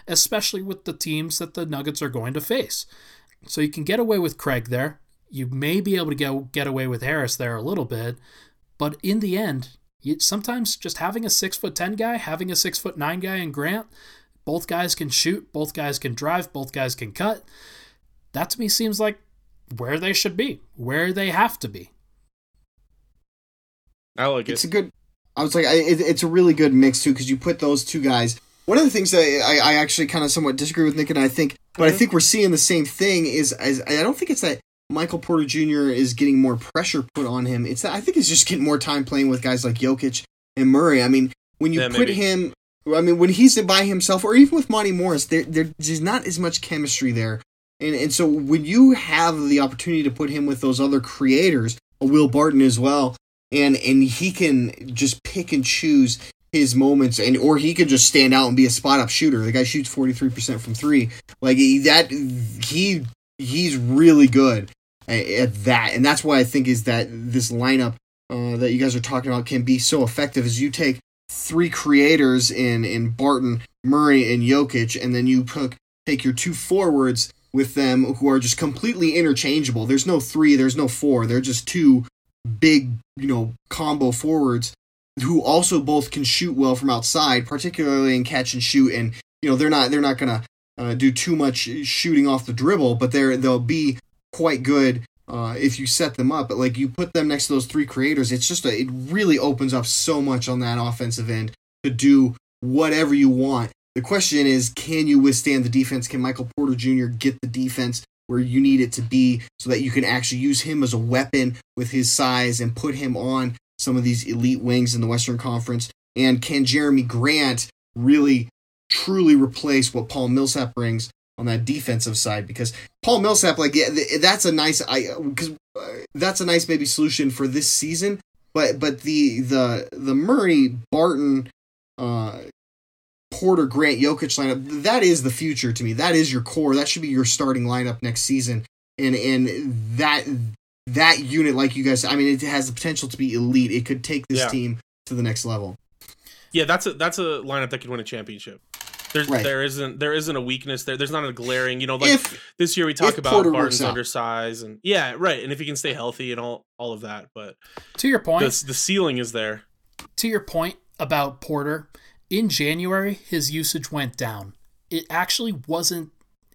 Speaker 1: especially with the teams that the Nuggets are going to face. So you can get away with Craig there. You may be able to get get away with Harris there a little bit, but in the end, you, sometimes just having a six foot ten guy, having a six foot nine guy in Grant, both guys can shoot, both guys can drive, both guys can cut. That to me seems like where they should be, where they have to be.
Speaker 3: I like it.
Speaker 2: It's a good. I was like, I, it, it's a really good mix too because you put those two guys one of the things that I, I actually kind of somewhat disagree with Nick and I think, but I mm-hmm. think we're seeing the same thing. Is, is I don't think it's that Michael Porter Jr. is getting more pressure put on him. It's that I think he's just getting more time playing with guys like Jokic and Murray. I mean, when you
Speaker 3: Yeah,
Speaker 2: put
Speaker 3: maybe.
Speaker 2: him, I mean, when he's by himself, or even with Monte Morris, there there's not as much chemistry there. And and so when you have the opportunity to put him with those other creators, a Will Barton as well, and and he can just pick and choose his moments, and or he could just stand out and be a spot up shooter. The guy shoots forty three percent from three, like he- that. He he's really good at, at that, and that's why I think is that this lineup uh, that you guys are talking about can be so effective. Is you take three creators in in Barton, Murray, and Jokic, and then you put, take your two forwards with them who are just completely interchangeable. There's no three, there's no four. They're just two big, you know, combo forwards who also both can shoot well from outside, particularly in catch and shoot. And you know, they're not they're not gonna uh, do too much shooting off the dribble, but they're they'll be quite good uh, if you set them up. But like you put them next to those three creators, it's just a, it really opens up so much on that offensive end to do whatever you want. The question is, can you withstand the defense? Can Michael Porter Jr. get the defense where you need it to be so that you can actually use him as a weapon with his size and put him on some of these elite wings in the Western Conference? And can Jerami Grant really truly replace what Paul Millsap brings on that defensive side? Because Paul Millsap, like, yeah, that's a nice, I because uh, that's a nice maybe solution for this season. But but the the the Murray Barton uh, Porter Grant Jokic lineup that is the future to me. That is your core. That should be your starting lineup next season. And and that that unit, like you guys, I mean, it has the potential to be elite. It could take this
Speaker 3: Yeah.
Speaker 2: team to the next level.
Speaker 3: Yeah, that's a that's a lineup that could win a championship. There's
Speaker 2: Right.
Speaker 3: there isn't there isn't a weakness there. There's not a glaring, you know, like
Speaker 2: if
Speaker 3: this year we talk about
Speaker 2: Porter
Speaker 3: Barton's undersize and yeah, right. And if he can stay healthy and all all of that, but
Speaker 1: To your point,
Speaker 3: the the ceiling is there.
Speaker 1: to your point about Porter, in January his usage went down. It actually wasn't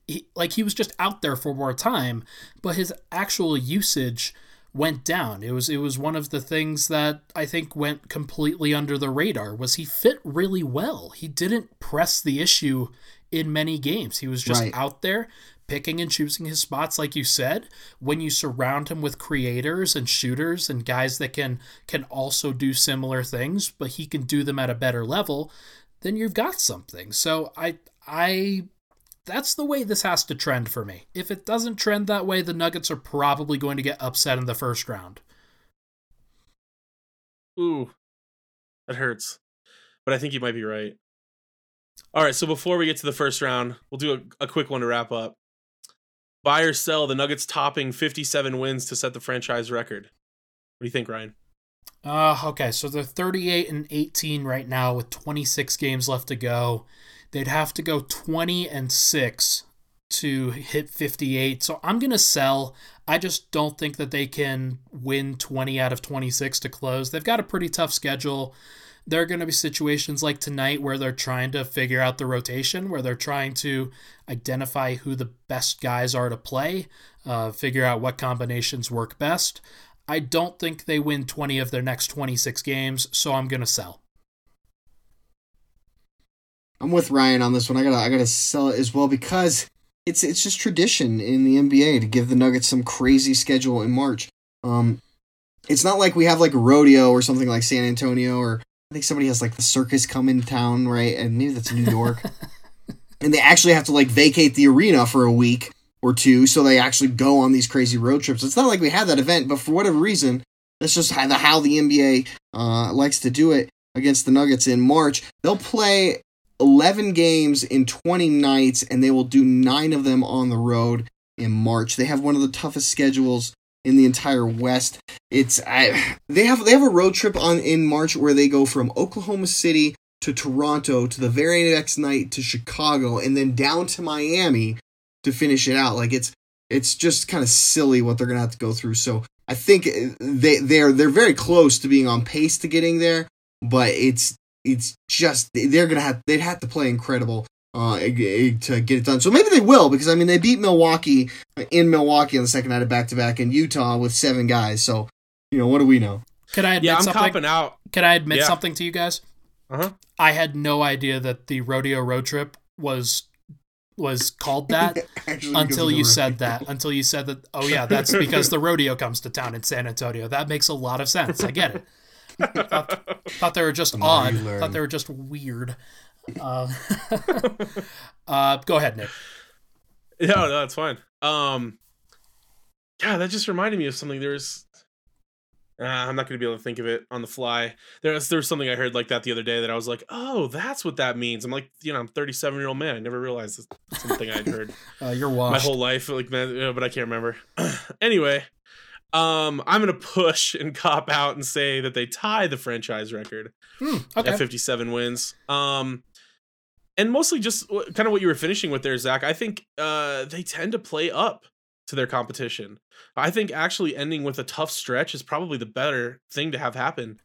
Speaker 1: he, like he was just out there for more time, but his actual usage went down. It was it was one of the things that I think went completely under the radar was he fit really well. He didn't press the issue in many games. He was just
Speaker 2: Right.
Speaker 1: out there picking and choosing his spots like you said. When you surround him with creators and shooters and guys that can can also do similar things, but he can do them at a better level, then you've got something. So I I that's the way this has to trend for me. If it doesn't trend that way, the Nuggets are probably going to get upset in the first round.
Speaker 3: Ooh, that hurts. But I think you might be right. All right, so before we get to the first round, we'll do a, a quick one to wrap up. Buy or sell the Nuggets topping 57 wins to set the franchise record. What do you think, Ryan?
Speaker 1: Uh, okay, so they're 38 and 18 right now with 26 games left to go. They'd have to go 20 and 6 to hit 58. So I'm going to sell. I just don't think that they can win 20 out of 26 to close. They've got a pretty tough schedule. There are going to be situations like tonight where they're trying to figure out the rotation, where they're trying to identify who the best guys are to play, uh, figure out what combinations work best. I don't think they win 20 of their next 26 games, so I'm going to sell.
Speaker 2: I'm with Ryan on this one. I gotta I gotta sell it as well because it's it's just tradition in the NBA to give the Nuggets some crazy schedule in March. Um, it's not like we have like a rodeo or something like San Antonio or I think somebody has like the circus come in town, right? And maybe that's New York. <laughs> and they actually have to like vacate the arena for a week or two, so they actually go on these crazy road trips. It's not like we had that event, but for whatever reason, that's just how the, how the NBA uh, likes to do it against the Nuggets in March. They'll play 11 games in 20 nights, and they will do nine of them on the road in March. They have one of the toughest schedules in the entire West. It's I, they have they have a road trip on in March where they go from Oklahoma City to Toronto to the very next night to Chicago and then down to Miami to finish it out. Like it's it's just kind of silly what they're gonna have to go through. So I think uh, they they're they're very close to being on pace to getting there, but it's it's just they're gonna have they'd have to play incredible uh to get it done. So maybe they will because I mean they beat Milwaukee in Milwaukee on the second night of back to back in Utah with seven guys. So you know what do we know?
Speaker 1: Can I admit
Speaker 3: Yeah, I'm
Speaker 1: something?
Speaker 3: copping out.
Speaker 1: Can I admit
Speaker 3: Yeah.
Speaker 1: something to you guys?
Speaker 3: Uh-huh.
Speaker 1: I had no idea that the rodeo road trip was was called that <laughs> until you said that. Until you said that. Oh yeah, that's because the <laughs> rodeo comes to town in San Antonio. That makes a lot of sense. I get it. Thought, thought they were just
Speaker 2: The
Speaker 1: odd. Thought they were just weird. Uh, <laughs> uh, go ahead, Nick.
Speaker 3: Yeah, no, that's fine. Um, yeah, that just reminded me of something. There's, uh, I'm not going to be able to think of it on the fly. There's there's something I heard like that the other day that I was like, oh, that's what that means. I'm like, you know, I'm 37 year old man. I never realized this something I'd heard <laughs>
Speaker 1: Uh, you're
Speaker 3: my whole life, like, man, you know, but I can't remember. <clears throat> anyway, um, I'm gonna push and cop out and say that they tie the franchise record
Speaker 1: Hmm, okay.
Speaker 3: at 57 wins. Um, and mostly just kind of what you were finishing with there, Zach. I think uh, they tend to play up to their competition. I think actually ending with a tough stretch is probably the better thing to have happen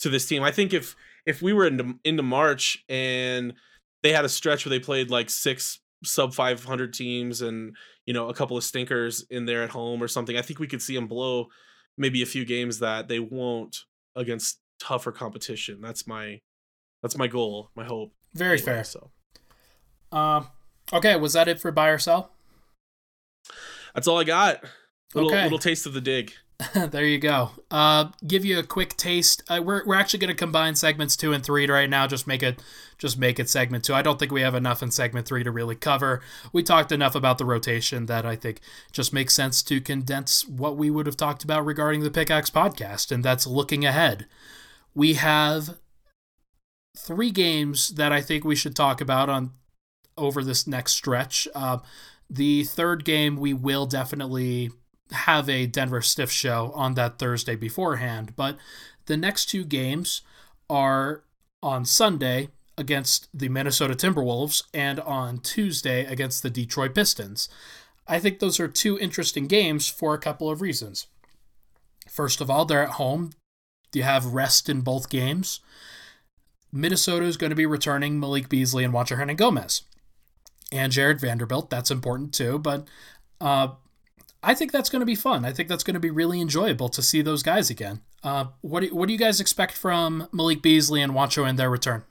Speaker 3: to this team. I think if if we were into into March and they had a stretch where they played like six sub 500 teams and you know a couple of stinkers in there at home or something, I think we could see them blow maybe a few games that they won't against tougher competition. That's my that's my goal, my hope.
Speaker 1: Very
Speaker 3: Anyway,
Speaker 1: fair.
Speaker 3: So
Speaker 1: Um, okay, was that it for buy or sell?
Speaker 3: that's all I got. Little
Speaker 1: Okay.
Speaker 3: little taste of the dig. <laughs>
Speaker 1: there you go. Uh, give you a quick taste. Uh, we're we're actually going to combine segments two and three right now. Just make it just make it segment two. I don't think we have enough in segment three to really cover. We talked enough about the rotation that I think just makes sense to condense what we would have talked about regarding the Pickaxe podcast, and that's looking ahead. We have three games that I think we should talk about on over this next stretch. Uh, the third game we will definitely have a Denver Stiff show on that Thursday beforehand, but the next two games are on Sunday against the Minnesota Timberwolves and on Tuesday against the Detroit Pistons. I think those are two interesting games for a couple of reasons. First of all, they're at home. You have rest in both games. Minnesota is going to be returning Malik Beasley and Juancho Hernangomez. And Jarred Vanderbilt, that's important too, but uh, I think that's going to be fun. I think that's going to be really enjoyable to see those guys again. Uh, what do, what do you guys expect from Malik Beasley and Juancho in their return?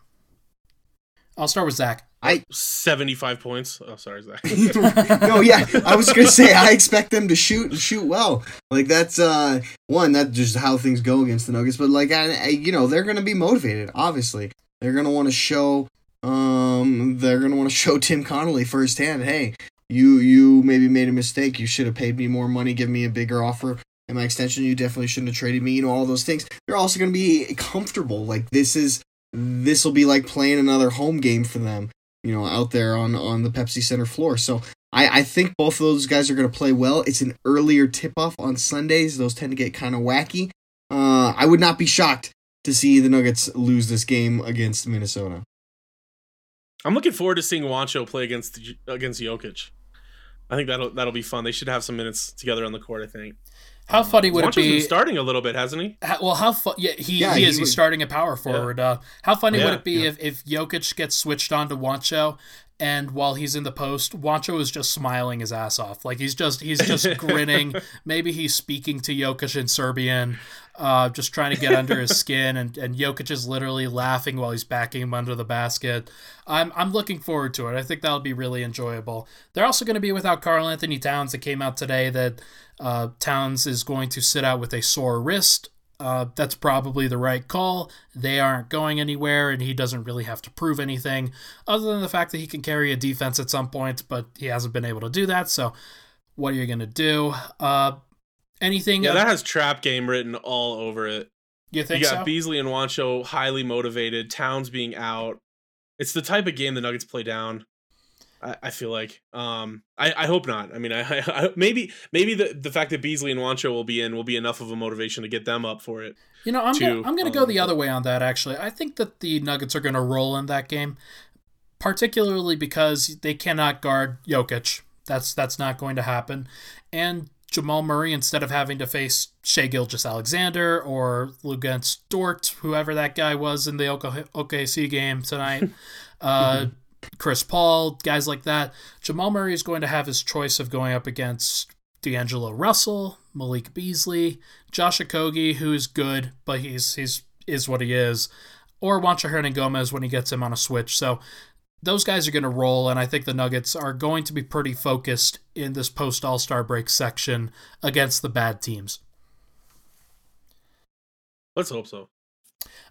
Speaker 1: I'll start with Zach.
Speaker 3: I 75 points. Oh, sorry, Zach. <laughs>
Speaker 2: no, yeah, I was gonna say I expect them to shoot and shoot well. Like that's uh one that's just how things go against the Nuggets. But like I, I you know they're gonna be motivated. Obviously, they're gonna want to show um they're gonna want to <laughs> show Tim Connolly firsthand. Hey, you you maybe made a mistake. You should have paid me more money, give me a bigger offer. And my extension, you definitely shouldn't have traded me. You know all those things. They're also gonna be comfortable. Like this is this will be like playing another home game for them you know, out there on on the Pepsi Center floor. So I, I think both of those guys are going to play well. It's an earlier tip off on Sundays. Those tend to get kind of wacky. Uh, I would not be shocked to see the Nuggets lose this game against Minnesota.
Speaker 3: I'm looking forward to seeing Juancho play against against Jokic. I think that'll that'll be fun. They should have some minutes together on the court. I think.
Speaker 1: How funny would
Speaker 3: Juancho's
Speaker 1: it be?
Speaker 3: been starting a little bit, hasn't he?
Speaker 1: Ha- Well, how fu- yeah he,
Speaker 2: Yeah,
Speaker 1: he
Speaker 2: he
Speaker 1: is. He's starting a power forward. Uh, how funny would it be
Speaker 2: yeah.
Speaker 1: if if Jokic gets switched on to Juancho, and while he's in the post, Juancho is just smiling his ass off, like he's just he's just <laughs> grinning. Maybe he's speaking to Jokic in Serbian, uh, just trying to get under his skin, and and Jokic is literally laughing while he's backing him under the basket. I'm I'm looking forward to it. I think that'll be really enjoyable. They're also going to be without Karl-Anthony Towns. That came out today that uh, Towns is going to sit out with a sore wrist. Uh, that's probably the right call. They aren't going anywhere, and he doesn't really have to prove anything other than the fact that he can carry a defense at some point, but he hasn't been able to do that. So, what are you going to do? Uh, anything
Speaker 3: Yeah, that has trap game written all over it.
Speaker 1: you think You
Speaker 3: got
Speaker 1: so?
Speaker 3: Beasley and Juancho highly motivated. Towns being out. It's the type of game the Nuggets play down. I, I feel like. Um, I, I hope not. I mean, I, <laughs> I maybe maybe the the fact that Beasley and Juancho will be in will be enough of a motivation to get them up for it.
Speaker 1: You know, I'm
Speaker 3: to,
Speaker 1: gonna, I'm going to go
Speaker 3: um,
Speaker 1: the other way on that. Actually, I think that the Nuggets are going to roll in that game, particularly because they cannot guard Jokic. That's that's not going to happen, and Jamal Murray instead of having to face Shai Gilgeous-Alexander or Luguentz Dort, whoever that guy was in the OKC game tonight. <laughs> Uh, Chris Paul, guys like that. Jamal Murray is going to have his choice of going up against D'Angelo Russell, Malik Beasley, Josh Okogie, who's good, but he's he's is what he is, or Juancho Hernangomez when he gets him on a switch. So those guys are going to roll, and I think the Nuggets are going to be pretty focused in this post All Star break section against the bad teams.
Speaker 3: Let's hope so.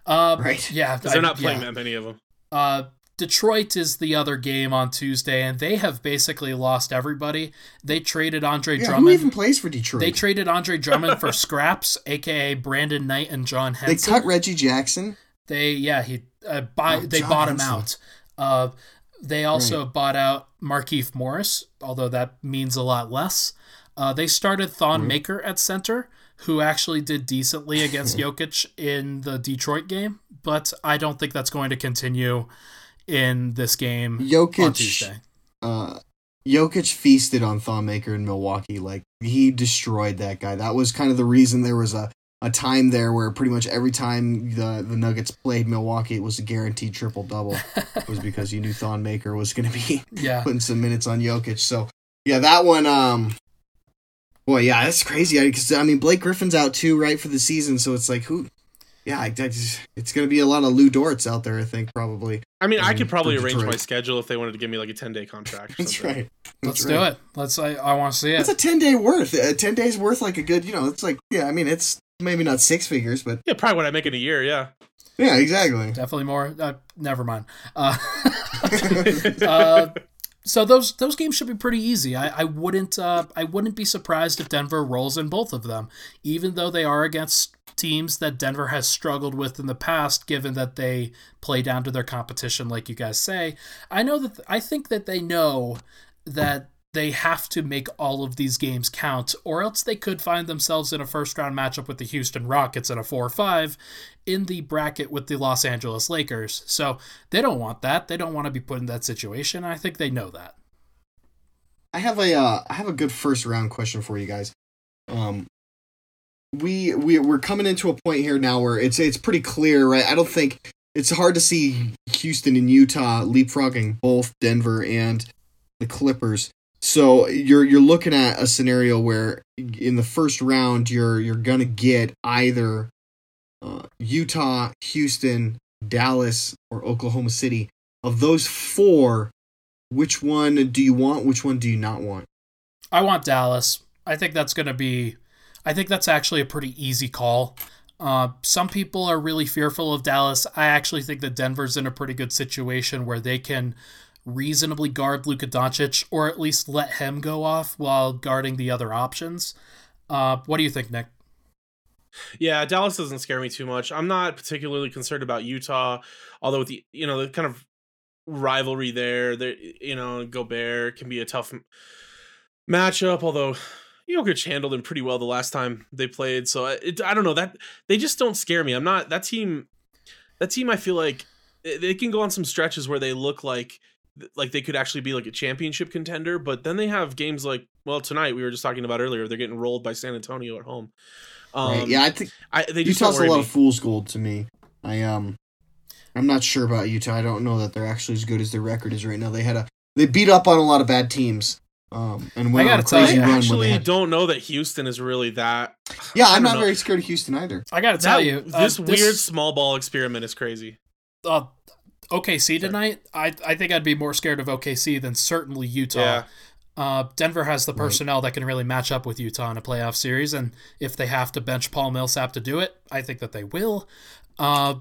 Speaker 1: Uh,
Speaker 2: Right.
Speaker 1: Yeah,
Speaker 3: Because they're not playing
Speaker 1: yeah.
Speaker 3: that many of them.
Speaker 1: Uh, Detroit is the other game on Tuesday, and they have basically lost everybody. They traded Andre
Speaker 2: Yeah, who
Speaker 1: Drummond.
Speaker 2: even plays for Detroit?
Speaker 1: They traded Andre Drummond for <laughs> scraps, aka Brandon Knight and John
Speaker 2: They cut Reggie Jackson.
Speaker 1: They yeah he uh, buy
Speaker 2: Oh,
Speaker 1: they
Speaker 2: John
Speaker 1: bought him out. Uh, they also bought out Markieff Morris, although that means a lot less. Uh, they started Thon
Speaker 2: Mm-hmm.
Speaker 1: Maker at center, who actually did decently against <laughs> Jokic in the Detroit game, but I don't think that's going to continue in this game on
Speaker 2: Jokic,
Speaker 1: Tuesday.
Speaker 2: uh, Jokic feasted on Thon Maker in Milwaukee. Like he destroyed that guy. That was kind of the reason there was a, a time there where pretty much every time the the Nuggets played Milwaukee, it was a guaranteed triple double. It was because you knew <laughs> Thon Maker was going to be
Speaker 1: Yeah,
Speaker 2: putting some minutes on Jokic. So yeah, that one. Um, boy, yeah, that's crazy. Because I, mean, Blake Griffin's out too, right, for the season. So it's like who? Yeah, I, I just, it's going to be a lot of Lu Dort's out there. I think probably.
Speaker 3: I mean, I
Speaker 2: Um,
Speaker 3: could probably
Speaker 2: for
Speaker 3: arrange my schedule if they wanted to give me like a 10 day contract. Or <laughs>
Speaker 2: That's
Speaker 3: something.
Speaker 2: right.
Speaker 1: let's
Speaker 2: That's
Speaker 1: do
Speaker 2: right.
Speaker 1: it. Let's. I, I want to see it.
Speaker 2: It's a ten day worth. Uh, ten days worth, like a good, you know. It's like, yeah. I mean, it's maybe not six figures, but
Speaker 3: Yeah, probably what I make in a year. Yeah.
Speaker 2: yeah, exactly.
Speaker 1: Definitely more. Uh, never mind. Uh, <laughs> <laughs> uh, so those those games should be pretty easy. I, I wouldn't uh, I wouldn't be surprised if Denver rolls in both of them, even though they are against teams that Denver has struggled with in the past. Given that they play down to their competition, like you guys say, I know that I think that they know that they have to make all of these games count, or else they could find themselves in a first round matchup with the Houston Rockets in a 4 5 in the bracket with the Los Angeles Lakers. So they don't want that. They don't want to be put in that situation. I think they know that.
Speaker 2: I have a, uh, I have a good first round question for you guys. Um, we we we're coming into a point here now where it's it's pretty clear, right? I don't think it's hard to see Houston and Utah leapfrogging both Denver and the Clippers. So you're you're looking at a scenario where in the first round you're you're gonna get either uh, Utah, Houston, Dallas, or Oklahoma City. Of those four, which one do you want? Which one do you not want?
Speaker 1: I want Dallas. I think that's to be. I think that's actually a pretty easy call. Uh, some people are really fearful of Dallas. I actually think that Denver's in a pretty good situation where they can reasonably guard Luka Doncic, or at least let him go off while guarding the other options. Uh, what do you think, Nick?
Speaker 3: Yeah, Dallas doesn't scare me too much. I'm not particularly concerned about Utah, although with the you know the kind of rivalry there, there you know Gobert can be a tough matchup. Although Jokic handled him pretty well the last time they played, so it, I don't know that they just don't scare me. I'm not that team. That team, I feel like they- can go on some stretches where they look like like they could actually be like a championship contender, but then they have games like well tonight we were just talking about earlier. They're getting rolled by San Antonio at home. Um,
Speaker 2: right? Yeah, I think
Speaker 3: I, they just
Speaker 2: Utah's a lot
Speaker 3: me.
Speaker 2: of fool's gold to me. I um, I'm not sure about Utah. I don't know that they're actually as good as their record is right now. They had a they beat up on a lot of bad teams. Um, and went
Speaker 1: I
Speaker 2: on a
Speaker 1: gotta tell
Speaker 2: crazy
Speaker 1: you,
Speaker 3: I actually
Speaker 2: had.
Speaker 3: don't know that Houston is really that. <sighs>
Speaker 2: Yeah,
Speaker 3: I
Speaker 2: I'm
Speaker 3: don't know.
Speaker 2: very scared of Houston either.
Speaker 1: I got to tell
Speaker 3: That-
Speaker 1: you, uh,
Speaker 3: this weird small ball experiment is crazy.
Speaker 1: uh, OKC tonight, I I think I'd be more scared of OKC than certainly Utah.
Speaker 3: Yeah.
Speaker 1: Uh, Denver has the personnel that can really match up with Utah in a playoff series, and if they have to bench Paul Millsap to do it, I think that they will. Uh,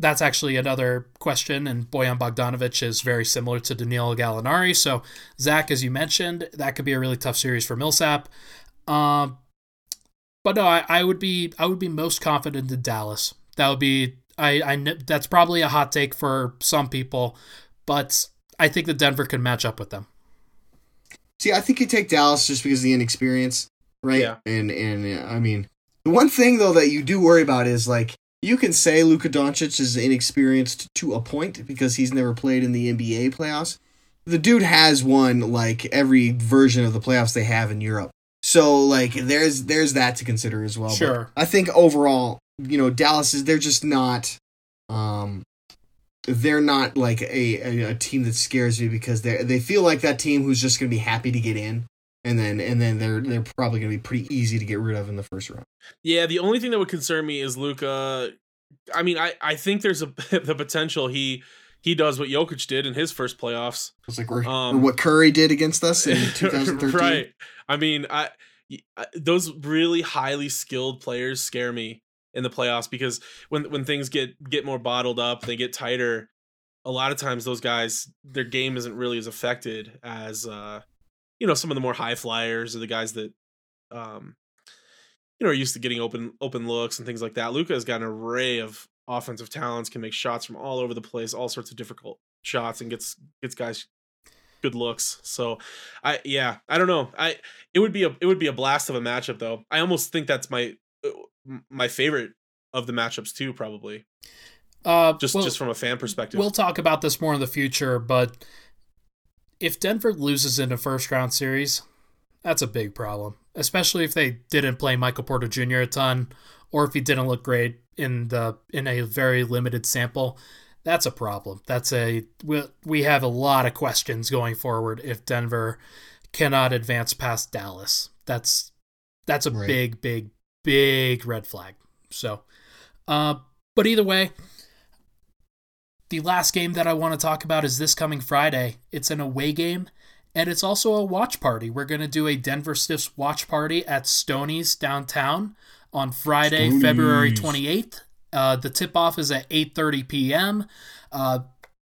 Speaker 1: that's actually another question, and Bojan Bogdanovic is very similar to Danilo Gallinari. So, Zach, as you mentioned, that could be a really tough series for Millsap. Um, but no, I, I would be I would be most confident in Dallas. That would be I I kn- that's probably a hot take for some people, but I think that Denver can match up with them.
Speaker 2: See, I think you take Dallas just because of the inexperience, right?
Speaker 3: Yeah.
Speaker 2: And and I mean, the one thing though that you do worry about is like you can say Luka Doncic is inexperienced to a point because he's never played in the NBA playoffs. The dude has won like every version of the playoffs they have in Europe. So like there's there's that to consider as well. But
Speaker 1: Sure.
Speaker 2: I think overall, you know, Dallas is they're just not um they're not like a, a, a team that scares me because they they feel like that team who's just going to be happy to get in and then and then they're they're probably going to be pretty easy to get rid of in the first round.
Speaker 3: Yeah, the only thing that would concern me is Luka I mean, I I think there's a <laughs> the potential he he does what Jokic did in his first playoffs.
Speaker 2: It's like um, what Curry did against us in <laughs> 2013.
Speaker 3: right. I mean, I those really highly skilled players scare me in the playoffs because when when things get get more bottled up, they get tighter. A lot of times, those guys, their game isn't really as affected as uh, you know some of the more high flyers or the guys that um, you know are used to getting open open looks and things like that. Luka has got an array of offensive talents, can make shots from all over the place, all sorts of difficult shots, and gets gets guys good looks. So I yeah, I don't know. I it would be a it would be a blast of a matchup though. I almost think that's my uh, my favorite of the matchups too probably. Uh just well, just from a fan perspective.
Speaker 1: We'll talk about this more in the future, but if Denver loses in a first round series, that's a big problem, especially if they didn't play Michael Porter Jr. a ton or if he didn't look great in the in a very limited sample that's a problem. That's a we, we have a lot of questions going forward if Denver cannot advance past Dallas. That's that's a right. big big big red flag. So uh but either way the last game that I want to talk about is this coming Friday. It's an away game and it's also a watch party. We're going to do a Denver Stiffs watch party at Stoney's downtown on Friday. February 28th uh, the tip off is at 8:30 p.m. Uh,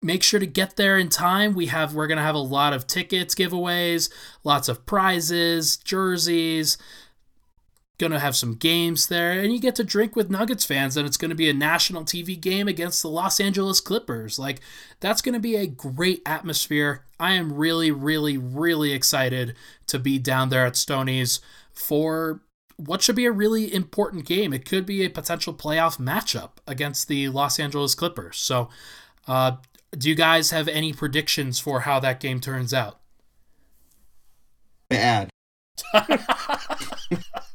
Speaker 1: make sure to get there in time. We have we're gonna have a lot of tickets giveaways, lots of prizes, jerseys. Gonna have some games there, and you get to drink with Nuggets fans, and it's gonna be a national TV game against the Los Angeles Clippers. Like that's gonna be a great atmosphere. I am really, really, really excited to be down there at Stoney's for what should be a really important game. It could be a potential playoff matchup against the Los Angeles Clippers. So, uh, do you guys have any predictions for how that game turns out?
Speaker 2: Bad. <laughs>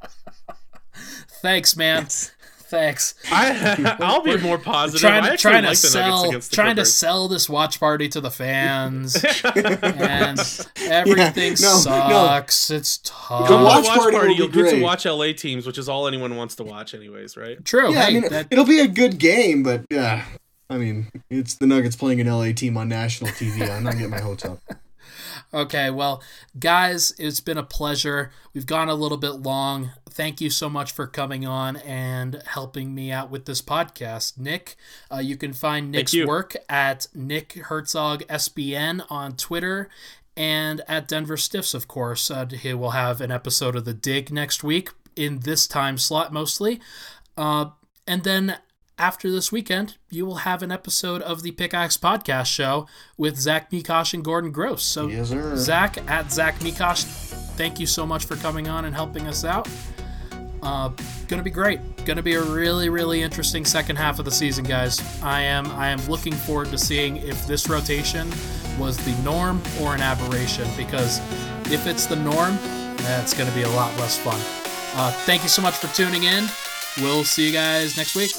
Speaker 1: Thanks, man. Thanks.
Speaker 3: I <laughs> I'll be more positive.
Speaker 1: Trying, trying to like sell trying Clippers. to sell this watch party to the fans, <laughs> and everything yeah, no, sucks. No. It's tough.
Speaker 3: The watch, watch party, party you'll get to watch LA teams, which is all anyone wants to watch, anyways, right?
Speaker 1: True.
Speaker 2: Yeah, hey, I mean, that... it'll be a good game, but yeah, I mean, it's the Nuggets playing an LA team on national TV. I'm not getting my hopes up. <laughs>
Speaker 1: Okay, well, guys, it's been a pleasure. We've gone a little bit long. Thank you so much for coming on and helping me out with this podcast. Nick, uh, you can find Nick's work at Nick Herzog SBN on Twitter and at Denver Stiffs, of course. Uh, he will have an episode of The Dig next week in this time slot mostly. Uh, and then after this weekend, you will have an episode of the Pickaxe Podcast Show with Zach Mikash and Gordon Gross. So,
Speaker 2: yes,
Speaker 1: Zach at Zach Mikash, thank you so much for coming on and helping us out. Uh, gonna be great. Gonna be a really, really interesting second half of the season, guys. I am, I am looking forward to seeing if this rotation was the norm or an aberration. Because if it's the norm, that's gonna be a lot less fun. Uh, thank you so much for tuning in. We'll see you guys next week.